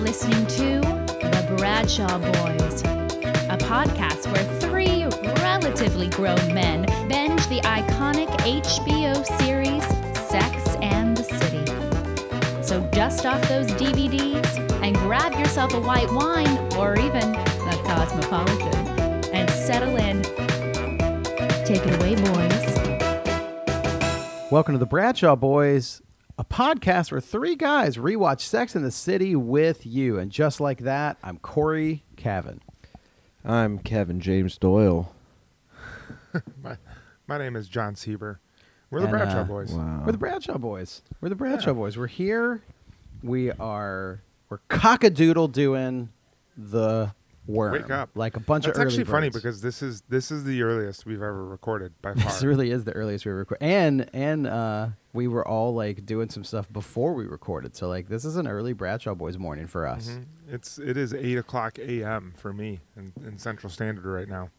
Listening to The Bradshaw Boys, a podcast where three relatively grown men binge the iconic HBO series Sex and the City. So dust off those DVDs and grab yourself a white wine or even a cosmopolitan and settle in. Take it away, boys. Welcome to the Bradshaw Boys, a podcast where three guys rewatch Sex in the City with you. And just like that, I'm Cory Cavin. I'm Kevin James Doyle. my, my name is Jon Sieber. We're the And, Bradshaw uh, Boys. Wow. We're the Bradshaw Boys. We're the Bradshaw Boys. We're here. We are we're cockadoodle doing the worm. Wake up. like a bunch That's of early actually funny birds. because this is this is the earliest we've ever recorded by far. this really is the earliest we record, and and uh, we were all like doing some stuff before we recorded. So like this is an early Bradshaw Boys morning for us. Mhm. It's it is eight o'clock a.m. for me in, in Central Standard right now.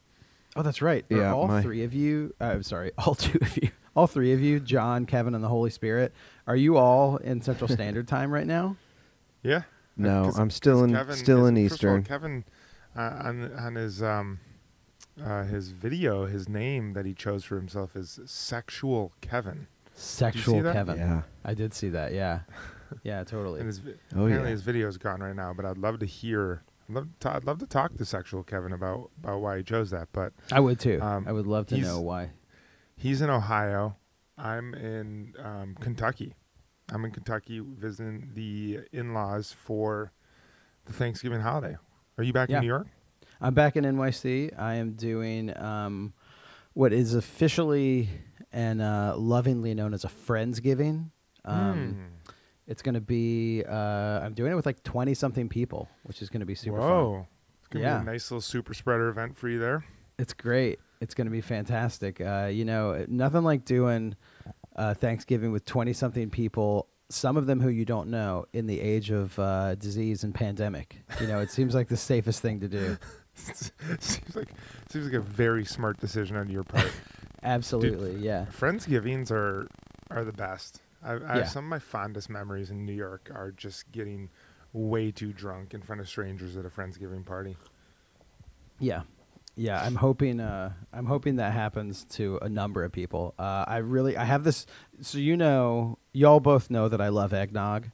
Oh, that's right. Are Yeah, all my- three of you. Uh, I'm sorry, all two of you. All three of you, Jon, Kevin, and the Holy Spirit. Are you all in Central Standard Time right now? Yeah. No, I'm still in Kevin still in first of all, Eastern. Kevin uh, on on his um uh, his video, his name that he chose for himself is Sexual Kevin. Sexual? Kevin. Yeah. I did see that. Yeah, yeah, totally. And his vi- Oh, apparently yeah. his video is gone right now, but I'd love to hear. I'd love to, I'd love to talk to Sexual Kevin about about why he chose that. But I would too. Um, I would love to he's- know why. He's in Ohio. I'm in um, Kentucky. I'm in Kentucky visiting the in-laws for the Thanksgiving holiday. Are you back Yeah. in New York? I'm back in NYC. I am doing um, what is officially and uh, lovingly known as a Friendsgiving. Um, Hmm. It's going to be. Uh, I'm doing it with like 20 something people, which is going to be super fun. Whoa. It's gonna Yeah. be a nice little super spreader event for you there. It's great. It's going to be fantastic. Uh, you know, nothing like doing uh, Thanksgiving with 20 something people, some of them who you don't know, in the age of uh, disease and pandemic. You know, it seems like the safest thing to do. seems like seems like a very smart decision on your part. Absolutely. Yeah. Friendsgivings are are the best. I, I Yeah. have some of my fondest memories in New York are just getting way too drunk in front of strangers at a friendsgiving party. Yeah. Yeah, I'm hoping. Uh, I'm hoping that happens to a number of people. Uh, I really, I have this. So you know, y'all both know that I love eggnog.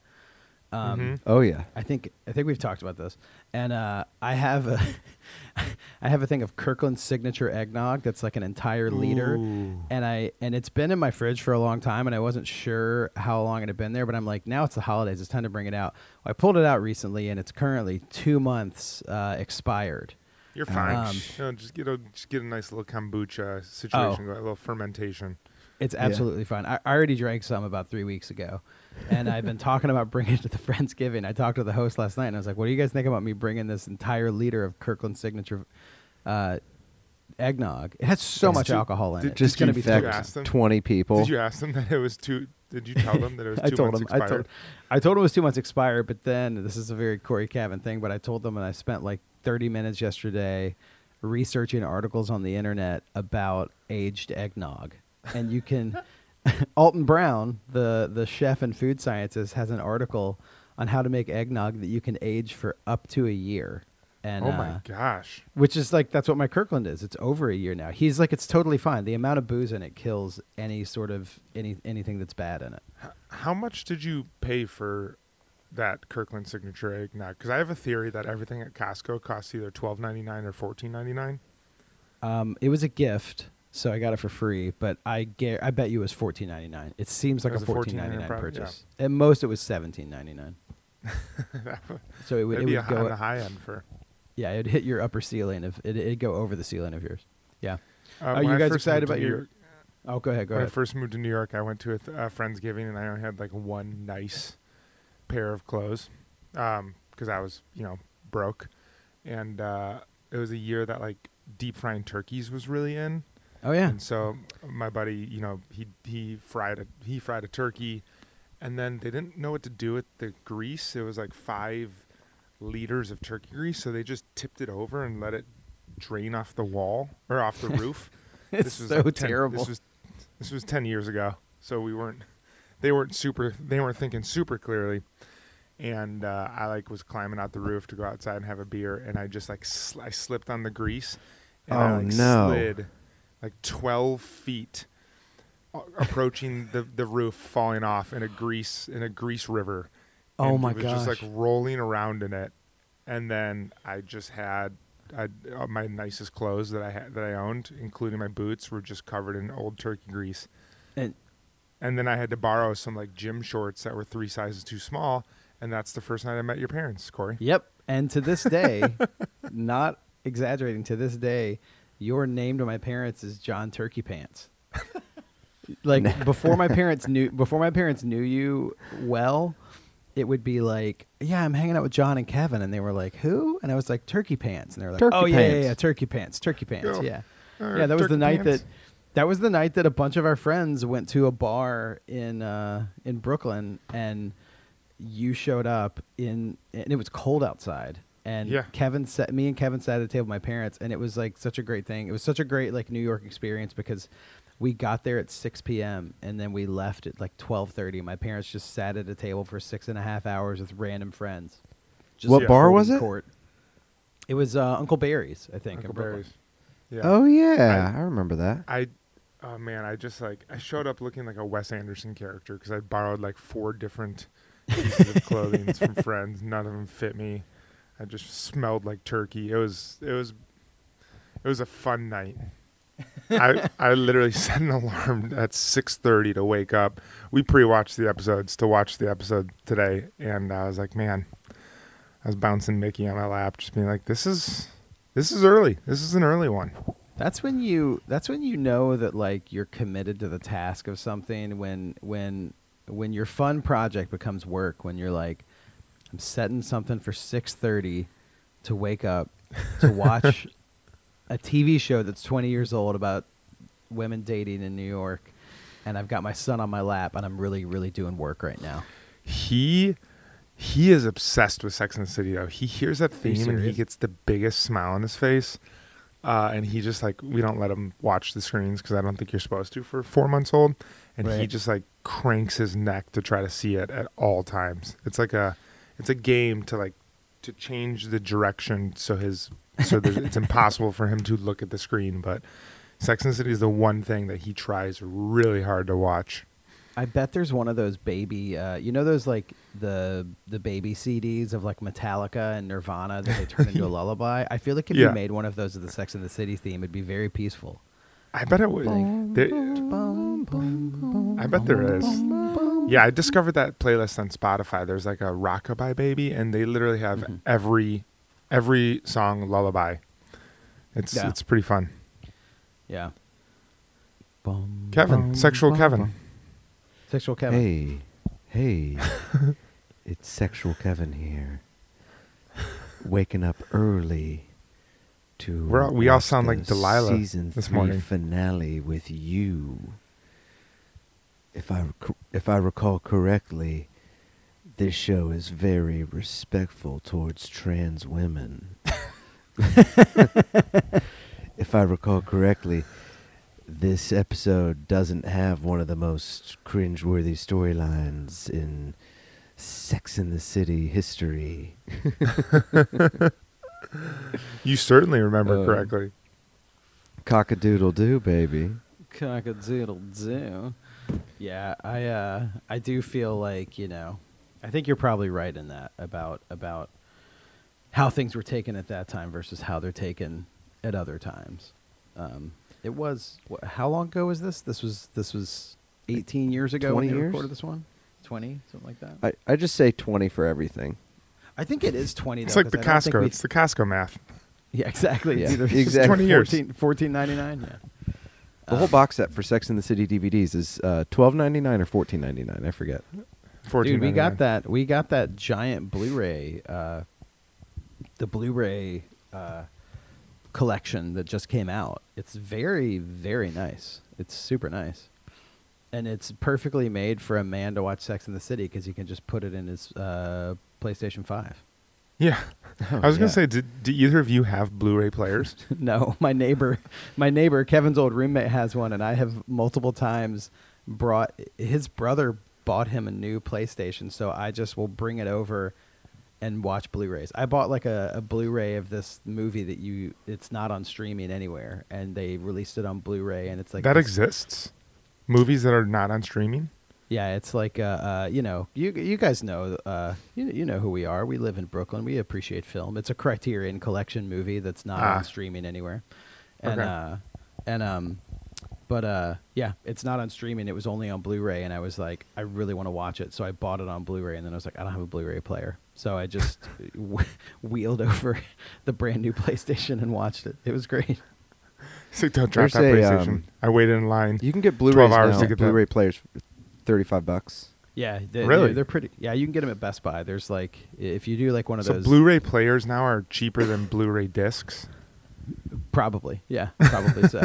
Um, Mhm. Oh yeah. I think I think we've talked about this, and uh, I have a I have a thing of Kirkland signature eggnog that's like an entire liter, Ooh. and I and it's been in my fridge for a long time, and I wasn't sure how long it had been there, but I'm like, now it's the holidays, it's time to bring it out. Well, I pulled it out recently, and it's currently two months uh, expired. You're fine. Um, you know, just get a just get a nice little kombucha situation, going, a little fermentation. It's absolutely fine. I, I already drank some about three weeks ago, and I've been talking about bringing it to the Friendsgiving. I talked to the host last night, and I was like, "What do you guys think about me bringing this entire liter of Kirkland signature uh, eggnog? It has so Did much you- alcohol in did- it. Just going to you be infect- delicious. ask them? Twenty people. Did you ask them that it was too? Did you tell them that it was two I told months him. I expired? told, I told him it was two months expired, but then this is a very Cory Cavin thing. But I told them, and I spent like 30 minutes yesterday researching articles on the internet about aged eggnog, and you can. Alton Brown, the the chef and food scientist, has an article on how to make eggnog that you can age for up to a year. And oh uh, my gosh! which is like that's what my Kirkland is. It's over a year now. He's like it's totally fine. The amount of booze in it kills any sort of any anything that's bad in it. H- how much did you pay for that Kirkland signature eggnog? Because I have a theory that everything at Costco costs either twelve ninety nine or fourteen ninety nine. Um, it was a gift, so I got it for free. But I ga- I bet you it was fourteen ninety nine. It seems like It a a fourteen ninety $14.99 purchase. At most, it was seventeen ninety nine. So it would, it a, go. on the high end for. yeah, it'd hit your upper ceiling of it. It'd go over the ceiling of yours. Yeah. Uh, Are you I guys excited about your- York- Oh, go ahead. Go when I first moved to New York, I went to a th- uh, friendsgiving and I only had like one nice pair of clothes because I was, you know, broke, and uh, it was a year that like deep frying turkeys was really in. Oh yeah. And so my buddy, you know, he he fried a he fried a turkey, and then they didn't know what to do with the grease. It was like five liters of turkey grease, so they just tipped it over and let it drain off the wall or off the roof. It's so 10 terrible. This was this was ten years ago, so we weren't they weren't super they weren't thinking super clearly. And uh, I like was climbing out the roof to go outside and have a beer, and I just like sl- I slipped on the grease, and I Oh, like no. slid like twelve feet, approaching the the roof, falling off in a grease in a grease river. Oh and my it was just like rolling around in it, and then I just had I, uh, my nicest clothes that I had that I owned, including my boots, were just covered in old turkey grease. And And then I had to borrow some like gym shorts that were three sizes too small, and that's the first night I met your parents, Cory. Yep. And to this day, not exaggerating, to this day, your name to my parents is Jon Turkey Pants. like before my parents knew before my parents knew you well, it would be like, yeah, I'm hanging out with Jon and Kevin, and they were like, who? And I was like, Turkey Pants, and they were like, Turkey oh yeah, yeah, yeah, Turkey Pants, Turkey Pants, Yeah. yeah. All right, yeah, that was the night pants. that that was the night that a bunch of our friends went to a bar in uh, in Brooklyn, and you showed up in, and it was cold outside. And Yeah. Kevin sat, me and Kevin sat at a table with my parents, and it was like such a great thing. It was such a great like New York experience because we got there at 6 p.m. and then we left at like 12:30. My parents just sat at a table for six and a half hours with random friends. Just What bar was it? Court. It was uh, Uncle Barry's, I think. Uncle Barry's. Yeah. Oh yeah, I, remember that. I, oh man, I just like I showed up looking like a Wes Anderson character because I borrowed like four different pieces of clothing from friends. None of them fit me. I just smelled like turkey. It was it was it was a fun night. I I literally set an alarm at six thirty to wake up. We pre-watched the episodes to watch the episode today, and I was like, man, I was bouncing Mickey on my lap, just being like, this is this is early. This is an early one. That's when you that's when you know that like you're committed to the task of something when when when your fun project becomes work when you're like I'm setting something for 6:30 to wake up to watch a TV show that's 20 years old about women dating in New York and I've got my son on my lap and I'm really really doing work right now. He he is obsessed with Sex and the City though. He hears that theme and he gets the biggest smile on his face. Uh, and he just like we don't let him watch the screens because I don't think you're supposed to for four months old. And he just like cranks his neck to try to see it at all times. It's like a it's a game to like to change the direction so his so it's impossible for him to look at the screen. But Sex and City is the one thing that he tries really hard to watch. I bet there's one of those baby, uh, you know, those like the the baby CDs of like Metallica and Nirvana that they turn into a lullaby. I feel like if Yeah. you made one of those of the Sex and the City theme, it'd be very peaceful. I bet it would. There- I bet there is. Yeah, I discovered that playlist on Spotify. There's like a Rockabye Baby, and they literally have Mhm. every every song lullaby. It's Yeah. it's pretty fun. Yeah, Kevin, sexual Kevin. sexual Kevin. Hey, hey, it's sexual Kevin here. Waking up early to We're all- we all sound like Delilah season this three morning. finale with you. If I if I recall correctly, this show is very respectful towards trans women. if I recall correctly, this episode doesn't have one of the most cringeworthy storylines in Sex in the City history. You certainly remember Uh, correctly. Cockadoodle doo, baby. Cock-a-doodle doo. Yeah, I uh, I do feel like you know, I think you're probably right in that about about how things were taken at that time versus how they're taken at other times. Um, it was wh- how long ago was this? This was this was 18 years ago 20 when they years? recorded this one. 20, something like that. I, I just say 20 for everything. I think it is 20. It's though, like the I Costco. It's the Costco math. yeah, exactly. Yeah, exactly. 20 years. 14, 14.99. Yeah. The whole box set for Sex in the City DVDs is uh, twelve ninety nine or fourteen ninety nine. I forget. Dude, we got $14.99. that. We got that giant Blu-ray, uh, the Blu-ray uh, collection that just came out. It's very, very nice. It's super nice, and it's perfectly made for a man to watch Sex in the City because he can just put it in his uh, PlayStation Five. Yeah. Oh, I was gonna yeah. say, did, do either of you have Blu-ray players? no, my neighbor, my neighbor Kevin's old roommate has one, and I have multiple times brought his brother bought him a new PlayStation, so I just will bring it over and watch Blu-rays. I bought like a, a Blu-ray of this movie that you it's not on streaming anywhere, and they released it on Blu-ray, and it's like that this- exists. Movies that are not on streaming. Yeah, it's like uh, uh, you know, you you guys know, uh, you you know who we are. We live in Brooklyn. We appreciate film. It's a Criterion Collection movie that's not Ah. on streaming anywhere, and Okay. uh, and um, but uh, yeah, it's not on streaming. It was only on Blu-ray, and I was like, I really want to watch it, so I bought it on Blu-ray, and then I was like, I don't have a Blu-ray player, so I just wheeled over the brand new PlayStation and watched it. It was great. It's like, don't drop There's that a, PlayStation. um, I waited in line. You can get Blu-rays 12 hours now. to get that. Blu-ray players for thirty-five bucks. Yeah, they, Really? they're, they're pretty. Yeah, you can get them at Best Buy. There's like if you do like one of So those. Blu-ray players now are cheaper than Blu-ray discs. Probably, yeah, probably so.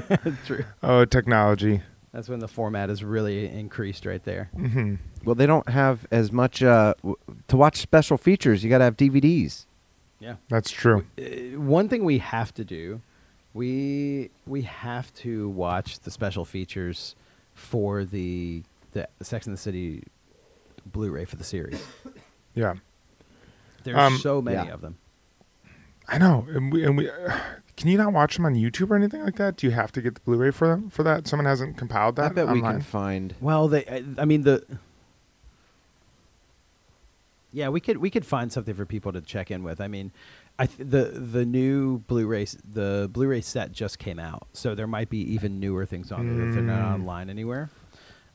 True. Oh, technology. That's when the format is really increased right there. hmm Well, they don't have as much uh, w- to watch special features. You got to have DVDs. Yeah. That's true. Uh, one thing we have to do, we we have to watch the special features for the the Sex and the City Blu-ray for the series. Yeah, There's Um, so many yeah. of them. I know. And we, and we can you not watch them on YouTube or anything like that? Do you have to get the Blu-ray for them for that? Someone hasn't compiled that I bet we can find. Well, they. I, I mean the. Yeah, we could we could find something for people to check in with. I mean, I th- the the new Blu-ray the Blu-ray set just came out, so there might be even newer things on there if they're not Mm. online anywhere.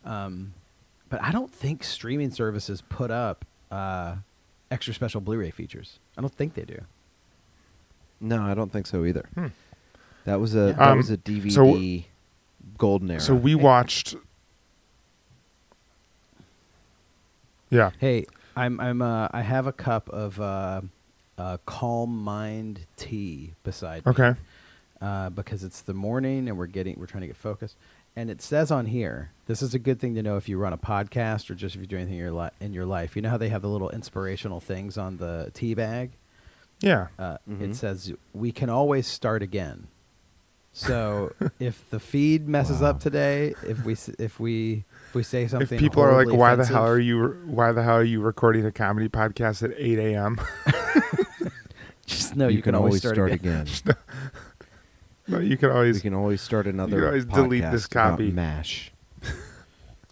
Um, but I don't think streaming services put up uh, extra special Blu-ray features. I don't think they do. No, I don't think so either. Hmm. That was a Yeah. that Um, was a DVD so- golden era. So we watched. Yeah. Hey, I'm I'm uh, I have a cup of uh, uh, Calm Mind tea beside me. Okay. uh, because it's the morning and we're getting we're trying to get focused. And it says on here, this is a good thing to know if you run a podcast or just if you do anything in your, li- in your life. You know how they have the little inspirational things on the tea bag? Yeah. Uh, Mhm. It says, we can always start again. So if the feed messes Wow. up today, if we if we if we say something, If people are like, horribly "Why the hell are you? Why the hell are you recording a comedy podcast at 8 a.m.?" Just know you, can, always start, again. but you can always we can always start another. You always delete this copy. Mash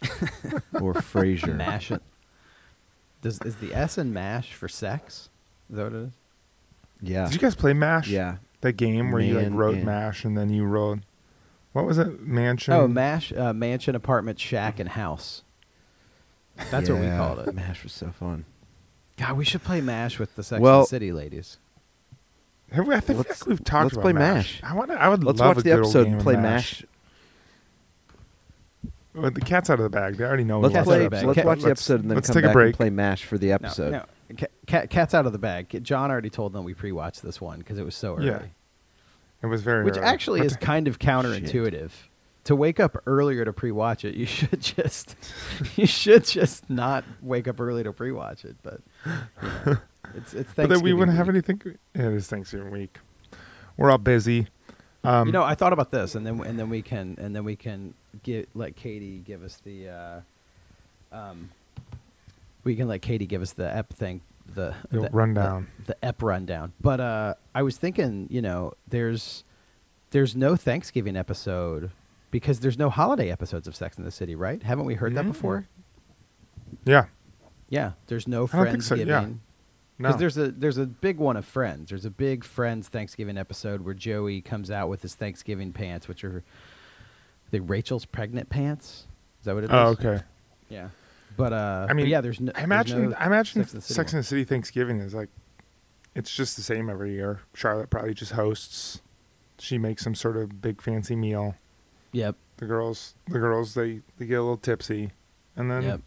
or Frasier. Mash it. Does is the S in mash for sex? Is that what it is? Yeah. Did you guys play Mash? Yeah. That game where you like Man wrote and- Mash and then you wrote what was it? Mansion. Oh, mash, uh, mansion, apartment, shack, and house. That's what we Yeah, called it. Mash was so fun. God, we should play mash with the Sex Well- and the City ladies. Have we, I think Let's- like we've talked let's about play Mash. Mash. I want. I would Let's love watch a the good old episode game and of play Mash. Mash. Well, the cat's out of the bag. They already know. we Let's Cat's watched out play. the bag. Let's Cat- watch the let's- episode and then let's come take back a break. and play Mash for the No, episode. no, ca- cat, cat's out of the bag. Jon already told them we pre-watched this one because it was so early. Yeah. It was very. Which early. actually What is the- kind of counterintuitive. To wake up earlier to pre-watch it, you should just you should just not wake up early to pre-watch it. But you know, it's it's But then we wouldn't have week. anything. Yeah, it is Thanksgiving week. We're all busy. Um, you know, I thought about this, and then and then we can and then we can get let Katie give us the, uh, um, we can let Katie give us the ep thing, the, The the rundown. the, the ep rundown. But uh, I was thinking, you know, there's there's no Thanksgiving episode because there's no holiday episodes of Sex in the City, right? Haven't we heard that Mhm. before? yeah. Yeah, there's no think so, Friendsgiving. yeah. No. Because there's a there's a big one of Friends. There's a big Friends Thanksgiving episode where Joey comes out with his Thanksgiving pants, which are the Rachel's pregnant pants. Is that what it is? oh, okay. Yeah. But uh, I mean, yeah. There's no. I imagine. no I imagine Sex and the City Sex and the City Thanksgiving is like, it's just the same every year. Charlotte probably just hosts. She makes some sort of big fancy meal. Yep. The girls, the girls, they they get a little tipsy, and then Yep.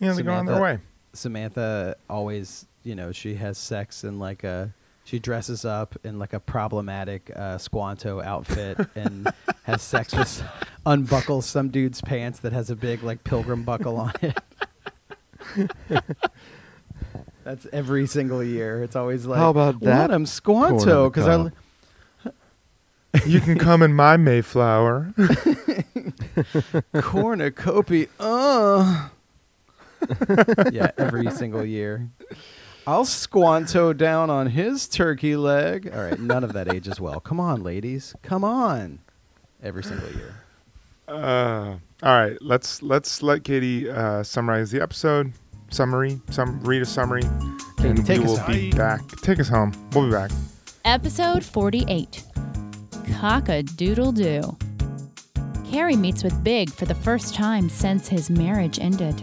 Yeah, they go on their way. Samantha always, you know, she has sex in like a she dresses up in like a problematic uh, Squanto outfit and has sex with unbuckles some dude's pants that has a big like pilgrim buckle on it. That's every single year. It's always like How about that I'm Squanto because I. You can come in my Mayflower. cornucopia. Uh. yeah, every single year. I'll squanto down on his turkey leg. All right, none of that ages well. Come on, ladies. Come on. Every single year. Uh, all right, let's let's let Katie uh, summarize the episode. Summary, some read a summary, Katie, and take we us will home. be back. Take us home. We'll be back. Episode 48 Cock a Doodle Doo. Carrie meets with Big for the first time since his marriage ended.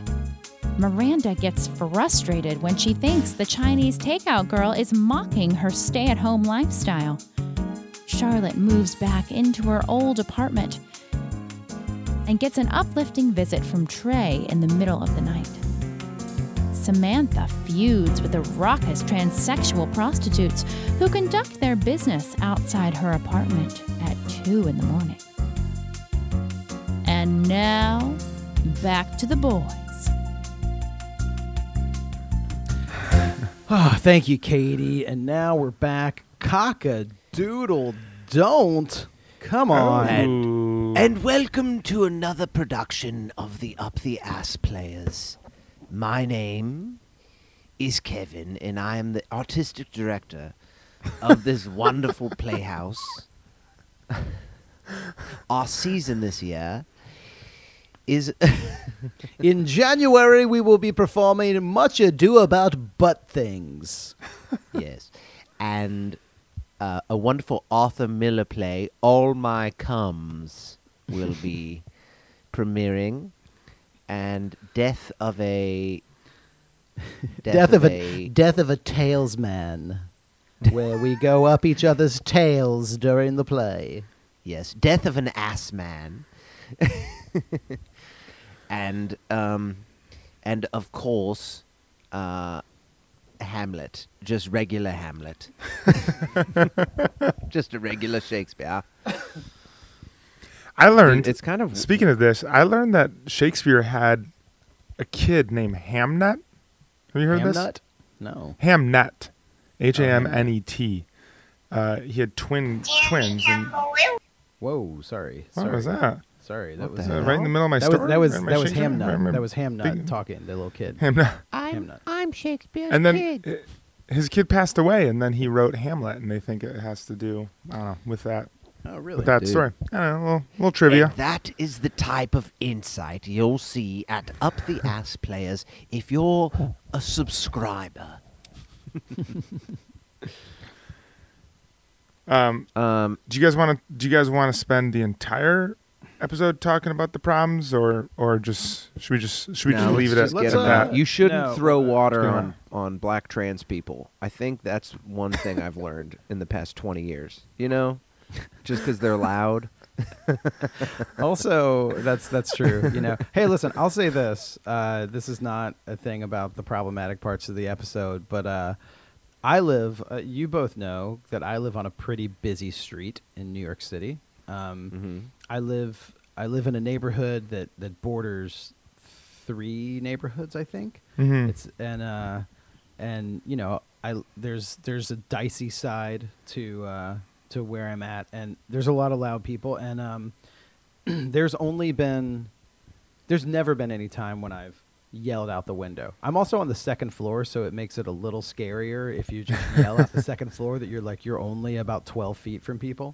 Miranda gets frustrated when she thinks the Chinese takeout girl is mocking her stay at home lifestyle. Charlotte moves back into her old apartment and gets an uplifting visit from Trey in the middle of the night. Samantha feuds with the raucous transsexual prostitutes who conduct their business outside her apartment at 2 in the morning. And now, back to the boys. Oh, thank you, Katie. And now we're back. Cock a doodle don't. Come oh. on. Ooh. And welcome to another production of the Up the Ass Players. My name is Kevin, and I am the artistic director of this wonderful playhouse. Our season this year is In January, we will be performing Much Ado About Butt Things. yes, and uh, a wonderful Arthur Miller play, All My Comes, will be premiering, and Death of a Death, of a, Death of a Talesman, where we go up each other's tails during the play. yes, Death of an Ass Man, and um, and of course, uh, Hamlet, just regular Hamlet, just a regular Shakespeare. I learned. It's kind of Speaking of this, I learned that Shakespeare had a kid named Hamnet. Have you heard this? Hamnut? No. Hamnet, H A M N E T. Uh, he had twin twins, and Whoa, sorry. what sorry. was that? Sorry, that What was the Uh, hell? right in the middle of my that was story. that was Right in my that was Shakespeare- right in Hamnut. my That was Hamnut big- talking, the little kid. Hamnet. Hamnut. I'm Shakespeare's And then uh, his kid passed away, and then he wrote Hamlet, and they think it has to do, I don't know, with that Oh, really? with that Dude. story. I don't know, a little, little trivia. And that is the type of insight you'll see at Up the Ass Players if you're a subscriber. Um, Um, do you guys want to? Do you guys want to spend the entire episode talking about the problems, or or just should we just should we no, just leave it let's at, at uh, that? You shouldn't no, throw water yeah. on, on black trans people. I think that's one thing I've learned in the past 20 years. You know? Just because they're loud. also that's that's true you know hey listen i'll say this uh, this is not a thing about the problematic parts of the episode but uh, i live uh, you both know that i live on a pretty busy street in new york city um, Mm-hmm. i live i live in a neighborhood that that borders three neighborhoods i think Mhm. it's and uh and you know i there's there's a dicey side to uh to where i'm at and there's a lot of loud people and um there's only been there's never been any time when i've yelled out the window i'm also on the second floor so it makes it a little scarier if you just yell out the second floor that you're like you're only about 12 feet from people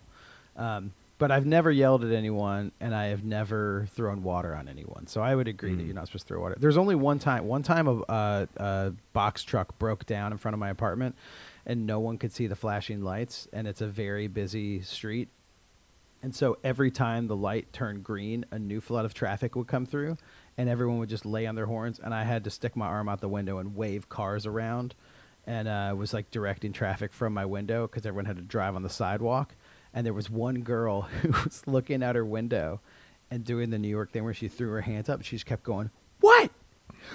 um, but I've never yelled at anyone, and I have never thrown water on anyone. So I would agree that Mm. you're not supposed to throw water. There's only one time. One time a, uh, a box truck broke down in front of my apartment, and no one could see the flashing lights, and it's a very busy street. And so every time the light turned green, a new flood of traffic would come through, and everyone would just lay on their horns, and I had to stick my arm out the window and wave cars around, and uh, was like directing traffic from my window because everyone had to drive on the sidewalk. And there was one girl who was looking out her window and doing the New York thing where she threw her hands up. She just kept going, "What?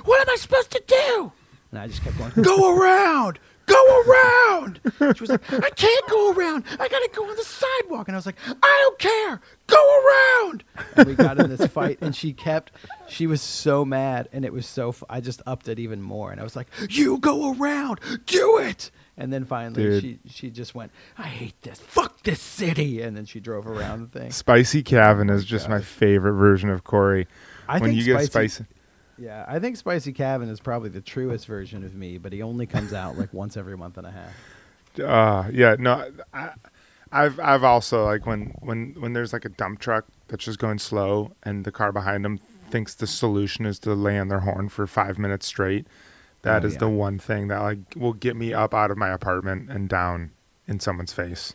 "What am I supposed to do?" And I just kept going, "Go around, go around." She was like, "I can't go around. I gotta go on the sidewalk." And I was like, "I don't care. Go around." And we got in this fight, and she kept. She was so mad, and it was so. F- I just upped it even more, and I was like, "You go around, do it." And then finally, Dude. she she just went, "I hate this. Fuck this city." And then she drove around the thing. Spicy Kevin is just my favorite version of Cory. I when think you get Spicy- spicy, Yeah, I think Spicy Kevin is probably the truest version of me, but he only comes out like once every month and a half. uh, yeah, no, I, I've I've also like when when when there's like a dump truck that's just going slow and the car behind them thinks the solution is to lay on their horn for five minutes straight. That Oh, is yeah. the one thing that like will get me up out of my apartment and down in someone's face,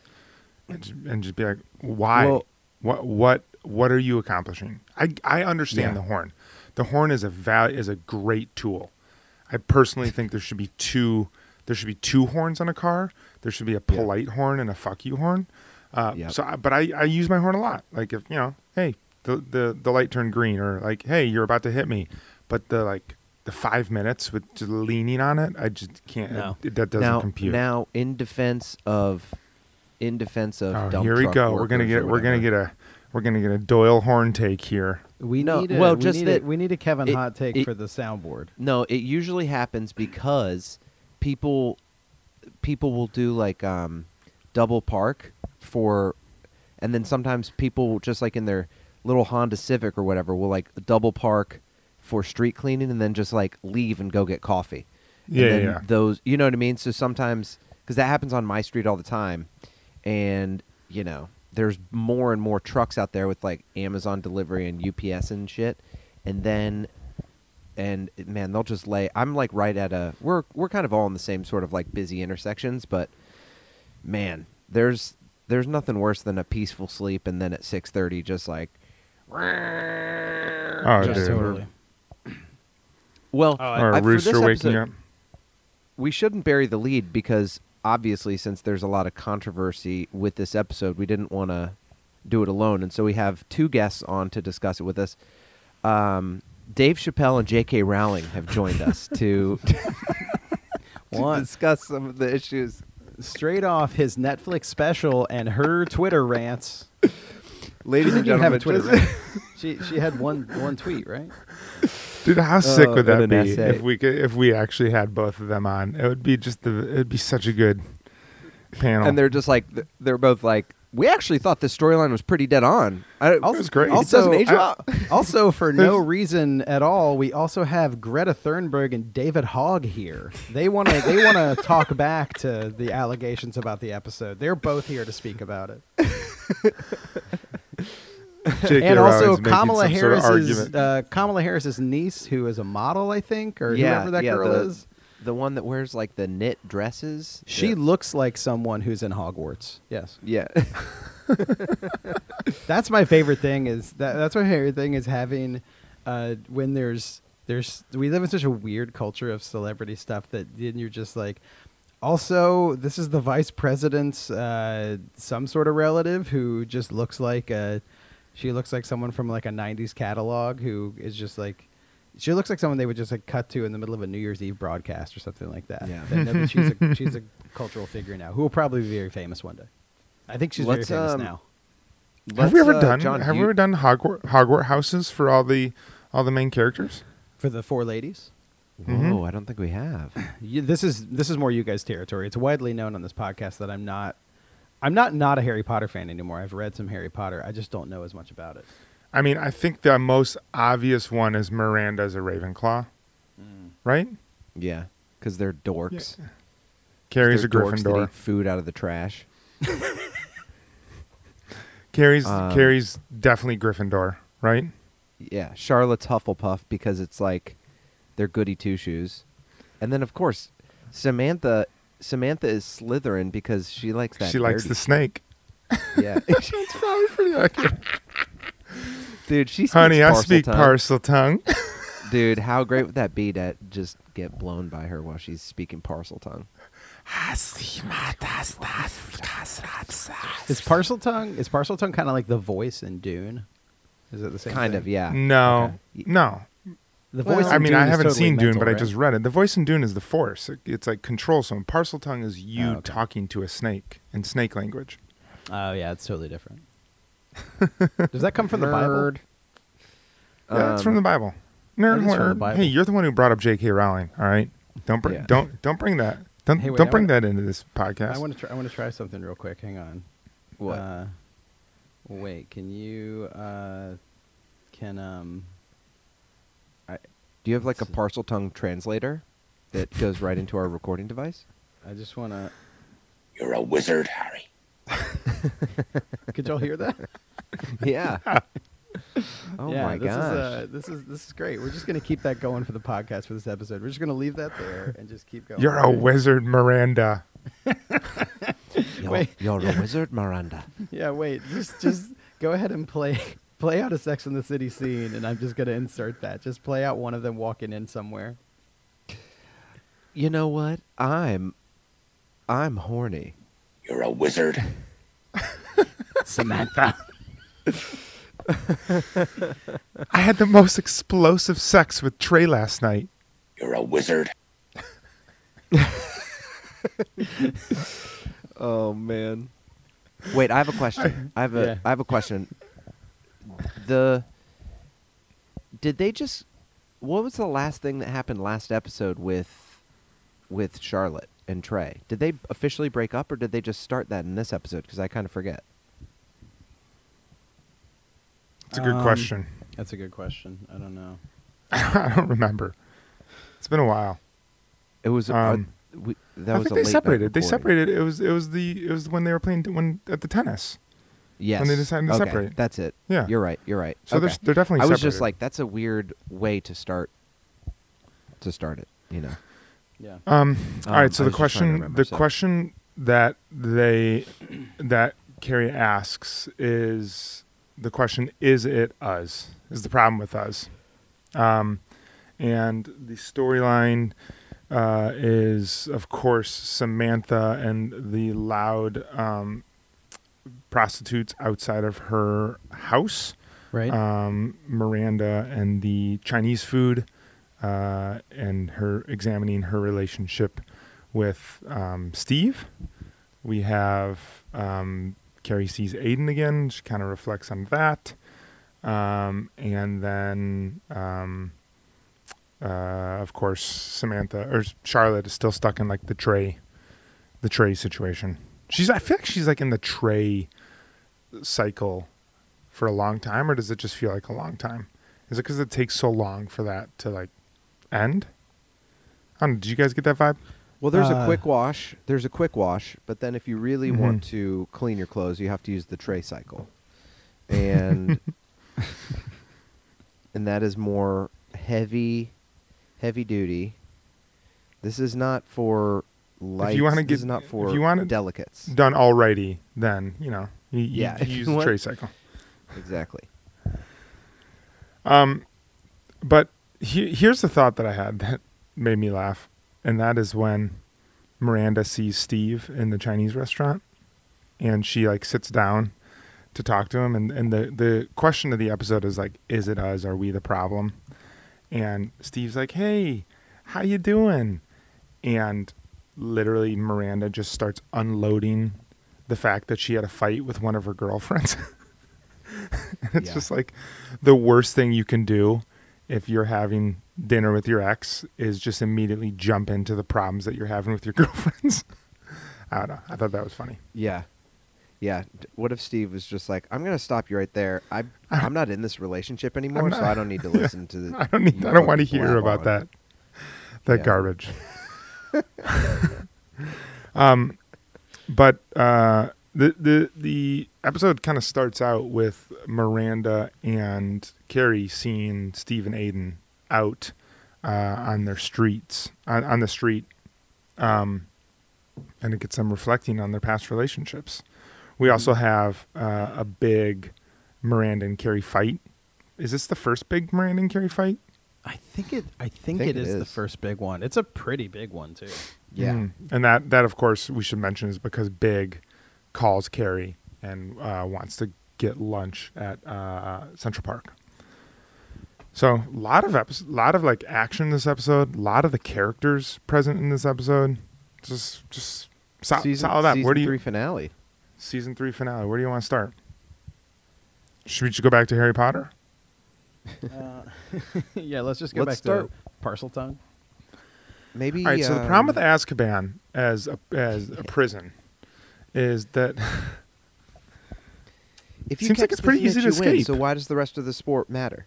and just, and just be like, why? Well- what what what are you accomplishing? I I understand Yeah. the horn. The horn is a val- is a great tool. I personally think there should be two. There should be two horns on a car. There should be a polite horn and a fuck you horn. Uh, Yep. So, I, but I, I use my horn a lot. Like if you know, hey, the, the the light turned green, or like, hey, you're about to hit me. But the like the five minutes with just leaning on it, I just can't. No. it- that doesn't now, compute. now, in defense of, in defense of, oh, dump here we truck go. We're gonna get we're gonna get a we're gonna get a Doyle horn take here. We No, need a, well, we just need that a, we need a Kevin it- hot take it- for the soundboard. No, it usually happens because people people will do like um double park for and then sometimes people just like in their little Honda Civic or whatever will like double park for street cleaning and then just like leave and go get coffee. And Yeah, then yeah. Those, you know what I mean? So sometimes cuz that happens on my street all the time and you know, there's more and more trucks out there with like Amazon delivery and UPS and shit. And then and man, they'll just lay. I'm like right at a. We're we're kind of all in the same sort of like busy intersections, but man, there's there's nothing worse than a peaceful sleep and then at six thirty, just like. Oh, just dude. totally. Well, Oh, I- Or I- a for this rooster waking episode, up. We shouldn't bury the lead because obviously, since there's a lot of controversy with this episode, we didn't want to do it alone, and so we have two guests on to discuss it with us. Um, Dave Chappelle and J.K. Rowling have joined us to, to discuss some of the issues. straight off his Netflix special and her Twitter rants. Ladies and didn't have a gentlemen, Twitter. just- rant. she she had one one tweet, right? Dude, how oh, sick Oh, would and that be essay. if we could if we actually had both of them on? It would be just the it would be such a good panel. and they're just like they're both like we actually thought this storyline was pretty dead on. I, It was great. Also, doesn't age I- also, for no reason at all, we also have Greta Thunberg and David Hogg here. They want to they want to talk back to the allegations about the episode. They're both here to speak about it. J.K. and also Kamala some sort of Harris's uh, Kamala Harris's niece, who is a model, I think, or yeah, whoever that yeah, girl the, is. the one that wears like the knit dresses. She Yeah. looks like someone who's in Hogwarts. Yes, yeah. that's my favorite thing. Is that that's my favorite thing is having uh, when there's there's we live in such a weird culture of celebrity stuff that then you're just like. Also, this is the vice president's uh, some sort of relative who just looks like a. She looks like someone from like a '90s catalog who is just like. She looks like someone they would just like cut to in the middle of a New Year's Eve broadcast or something like that. Yeah. And then she's a she's a cultural figure now who will probably be very famous one day. I think she's Let's, very famous um, now. have we ever uh, done Jon, have do we ever done Hogwarts, Hogwarts houses for all the all the main characters? For the four ladies, Whoa, Mhm. I don't think we have. you, this is this is more you guys' territory. It's widely known on this podcast that I'm not, I'm not not a Harry Potter fan anymore. I've read some Harry Potter. I just don't know as much about it. I mean, I think the most obvious one is Miranda as a Ravenclaw, Mm. right? Yeah, because they're dorks. Carrie's a They're dorks that Gryffindor. eat food out of the trash. Carrie's Um, Carrie's definitely Gryffindor, right? Yeah, Charlotte's Hufflepuff because it's like they're goody two shoes, and then of course Samantha. Samantha is Slytherin because she likes that. she likes dirty- the snake. Yeah, That's probably pretty accurate. dude, she. Speaks Honey, I speak tongue. parcel tongue. Dude, how great would that be to just get blown by her while she's speaking Parseltongue? Is Parseltongue is Parseltongue kind of like the voice in Dune? Is it the same? kind thing? of, yeah. No, Okay. no. The Well, voice. I I mean, Dune I is haven't totally seen Dune, mental, but I just read it. The voice in Dune is the Force. It- It's like control someone. Parseltongue is you Oh, okay. talking to a snake in snake language. Oh yeah, it's totally different. Does that come from the Bible? Nerd. Yeah, it's from Um, the Bible. Nerd it is the. Bible. Hey, you're the one who brought up J.K. Rowling. All right, don't bring Yeah. don't don't bring that. Don't Hey, wait, don't I bring wanna- that into this podcast. I want to try. I want to try something real quick. Hang on. What? Uh, wait. Can you? Uh, can um. Do you have like a Let's Parseltongue translator that goes right into our recording device? I just want to. You're a wizard, Harry. Could y'all hear that? yeah. Oh yeah, my this gosh. Is, uh, this is this is great. We're just gonna keep that going for the podcast for this episode. We're just gonna leave that there and just keep going. You're a Okay? wizard, Miranda. you're, wait. you're a wizard, Miranda. Yeah, wait. Just just go ahead and play play out a Sex in the City scene, and I'm just gonna insert that. Just play out one of them walking in somewhere. You know what? I'm I'm horny. You're a wizard. Samantha. I had the most explosive sex with Trey last night. You're a wizard. Oh man. Wait, I have a question. I have a I Yeah. have a question. The Did they just what was the last thing that happened last episode with with Charlotte and Trey? Did they officially break up or did they just start that in this episode because I kind of forget. That's a good Um, question. That's a good question. I don't know. I don't remember. It's been a while. It was uh, Um, we, that I was think a they late separated. They separated. It was it was the it was when they were playing when at the tennis. Yes. And they decided to okay, separate. That's it. Yeah. You're right. You're right. So they're they're definitely. I was just like that's a weird way to start to start it, you know. Yeah. Um, all right. Um, So I the was just trying to question, remember, the so- question that they, that Carrie asks is the question: Is it us? Is the problem with us? Um, and the storyline uh, is, of course, Samantha and the loud um, prostitutes outside of her house. Right. Um, Miranda and the Chinese food, uh, and her examining her relationship with um, Steve. We have um, Carrie sees Aidan again. She kind of reflects on that. Um, and then, um, uh, of course, Samantha or Charlotte is still stuck in like the Trey, the Trey situation. She's, I feel like she's like in the Trey cycle for a long time, or does it just feel like a long time? Is it because it takes so long for that to like end? I don't know. Did you guys get that vibe? Well, there's a Uh, quick wash. There's a quick wash, but then if you really Mhm. want to clean your clothes, you have to use the Trey cycle, and and that is more heavy, heavy duty. This is not for light. you wanna this get- is not if for you wanna- delicates. Done already, then you know you, Yeah, you use the Trey cycle. Exactly. Um, but he, here's the thought that I had that made me laugh, and that is when Miranda sees Steve in the Chinese restaurant, and she like sits down to talk to him, and and the the question of the episode is like, is it us? Are we the problem? And Steve's like, hey, how you doing? And literally, Miranda just starts unloading the fact that she had a fight with one of her girlfriends. it's Yeah. just like the worst thing you can do if you're having dinner with your ex is just immediately jump into the problems that you're having with your girlfriends. I don't know. I thought that was funny. Yeah. Yeah. What if Steve was just like, "I'm gonna stop you right there. I I'm not in this relationship anymore, so I don't need to listen to the." I don't need. I don't want to hear about on." that. That Yeah. garbage. um, but uh, the the the episode kind of starts out with Miranda and Carrie seeing Steve and Aidan out uh, on their streets on, on the street, um, and it gets them reflecting on their past relationships. We also have uh, a big Miranda and Carrie fight. Is this the first big Miranda and Carrie fight? I think it. I think, Think it it is, the first big one. It's a pretty big one too. Yeah. Mhm. And that that of course we should mention is because Big calls Carrie and uh, wants to get lunch at uh, Central Park. So a lot of episode, a lot of like action in this episode. A lot of the characters present in this episode. Just, just so, season, solid up. season Where do you three finale. season three finale? Where do you want to start? Should we just go back to Harry Potter? Uh, yeah, let's just go Let's back start- to Parseltongue. Maybe. All right. So the problem with um, Azkaban as a, as a prison is that if you seems like it's pretty easy to you win. So why does the rest of the sport matter?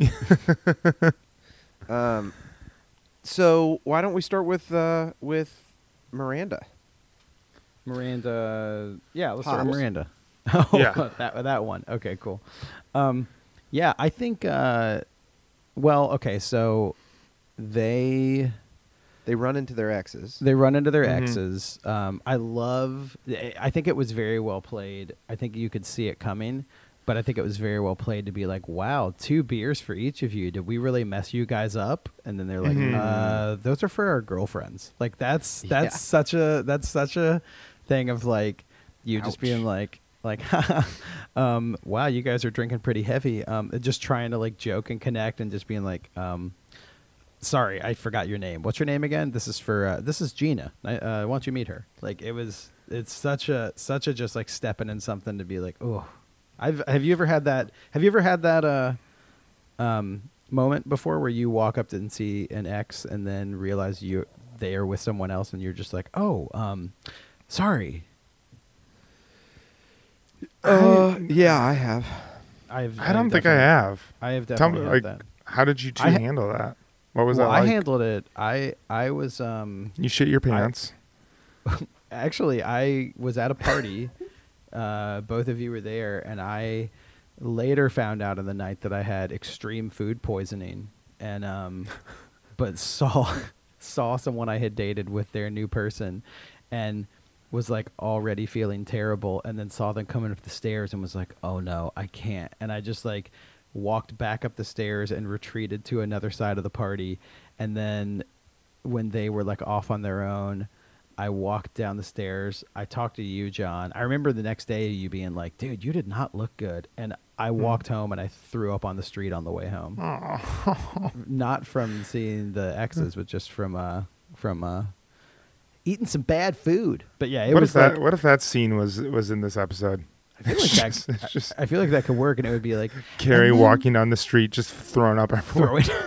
um, so why don't we start with uh, with Miranda? Miranda. Yeah, let's start with Miranda. Oh, Yeah. that that one. Okay, cool. Um, yeah, I think. Uh, well, okay, so they They run into their exes. they run into their Mhm. exes. Um, I love. I think it was very well played. I think you could see it coming, but I think it was very well played to be like, "Wow, two beers for each of you. Did we really mess you guys up?" And then they're like, Mhm. uh, "Those are for our girlfriends." Like that's that's Yeah. such a that's such a thing of like you just Ouch. being like like um wow you guys are drinking pretty heavy um just trying to like joke and connect and just being like um sorry i forgot your name what's your name again this is for uh, this is gina I, uh, why don't you meet her like it was it's such a such a just like stepping in something to be like oh i've have you ever had that have you ever had that uh um moment before where you walk up and see an ex and then realize you they are with someone else and you're just like oh um sorry Uh, yeah, I have. I've I don't I've think I have. I have Tell definitely me, had like, that. how did you two I ha- handle that? What was well, that like? I handled it. I I was um you shit your pants. actually I was at a party. uh, both of you were there, and I later found out in the night that I had extreme food poisoning, and um, but saw saw someone I had dated with their new person, and was like already feeling terrible, and then saw them coming up the stairs and was like, oh no, I can't, and I just like walked back up the stairs and retreated to another side of the party, and then when they were like off on their own. I walked down the stairs. I talked to you, Jon. I remember the next day you being like, "Dude, you did not look good." And I walked home and I threw up on the street on the way home. Not from seeing the exes, but just from uh from uh eating some bad food. But yeah, it what was if that? what if that scene was was in this episode? I feel like that, just- it's I- I feel like that could work, and it would be like Carrie then walking down the street, just throwing up everywhere, throw it.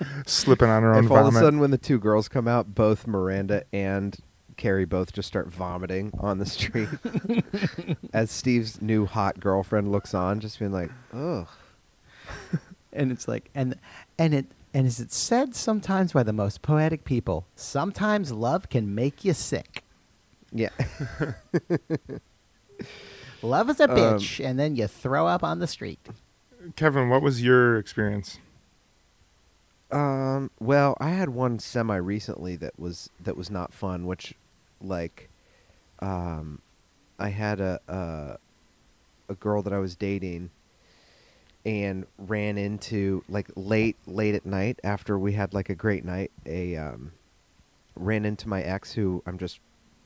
slipping on her own If all of a sudden, when the two girls come out, both Miranda and Carrie both just start vomiting on the street, as Steve's new hot girlfriend looks on, just being like, "Ugh." and it's like and and it and as it's said sometimes by the most poetic people, sometimes love can make you sick. Yeah. Love is a Um, bitch, and then you throw up on the street. Kevin, what was your experience? Um. Well, I had one semi recently that was that was not fun. Which, like, um, I had a a, a girl that I was dating, and ran into like late late at night after we had like a great night. A um, ran into my ex who I'm just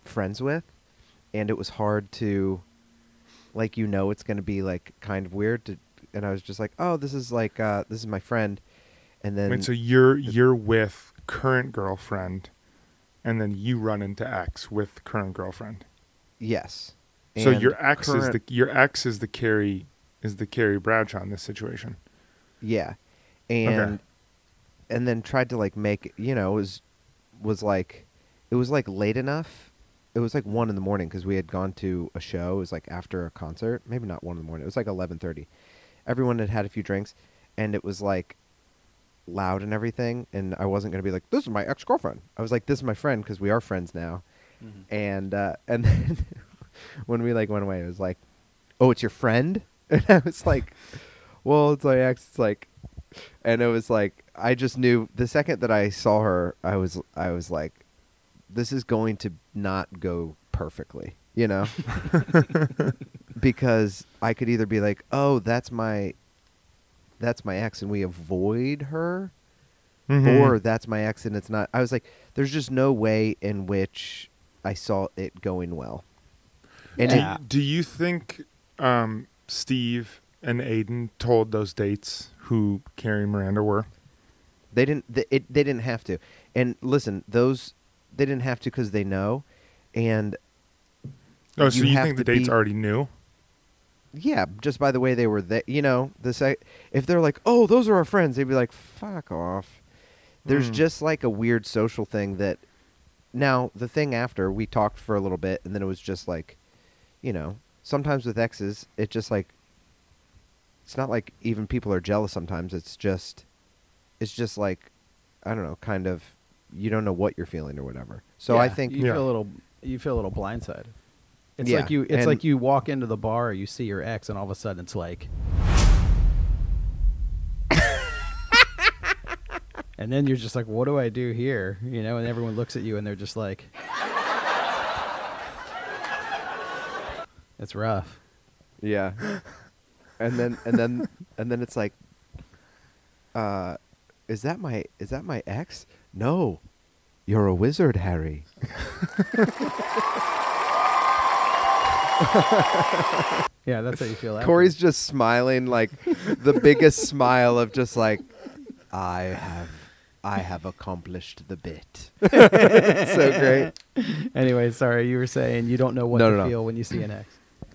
friends with, and it was hard to, like, you know, it's gonna be like kind of weird to, and I was just like, oh, this is like uh, this is my friend. And then Wait, so you're you're with current girlfriend, and then you run into ex with current girlfriend. Yes. so And your ex is the your ex is the Carrie is the Carrie Bradshaw in this situation. yeah, and and then tried to like make you know it was was like it was like late enough. It was like one in the morning because we had gone to a show. It was like after a concert, maybe not one in the morning. It was like eleven thirty. Everyone had had a few drinks, and it was like loud and everything. And I wasn't gonna be like, "This is my ex girlfriend." I was like, "This is my friend" because we are friends now. And uh, and then when we like went away, it was like, "Oh, it's your friend," and I was like, "Well, it's my ex." It's like, and it was like I just knew the second that I saw her, I was I was like, "This is going to not go perfectly," you know, because I could either be like, "Oh, that's my." That's my ex, and we avoid her, Mhm. or that's my ex and it's not. I was like, there's just no way in which I saw it going well. And do, Yeah. do you think um, Steve and Aidan told those dates who Carrie and Miranda were. They didn't. They, it, they didn't have to. And listen, those they didn't have to because they know. And Oh, so You you, think the dates be- already knew? yeah, just by the way they were there, you know, the sec- if they're like, "Oh, those are our friends," they'd be like, "Fuck off." There's Hmm. just like a weird social thing that. Now the thing after we talked for a little bit, and then it was just like, you know, sometimes with exes, it just like. It's not like even people are jealous. Sometimes it's just, it's just like, I don't know, kind of, you don't know what you're feeling or whatever. So I think you Yeah. feel a little you feel a little blindsided. It's Yeah, like you it's like you walk into the bar, you see your ex, and all of a sudden it's like. and then you're just like, what do I do here? You know, and everyone looks at you and they're just like, it's rough. Yeah. and then and then and then it's like uh is that my is that my ex? No. You're a wizard, Harry. Yeah, that's how you feel. after. Cory's just smiling like the biggest smile of just like I have I have accomplished the bit. so great. Anyway, sorry, you were saying you don't know what No, to no, no. feel when you see an ex.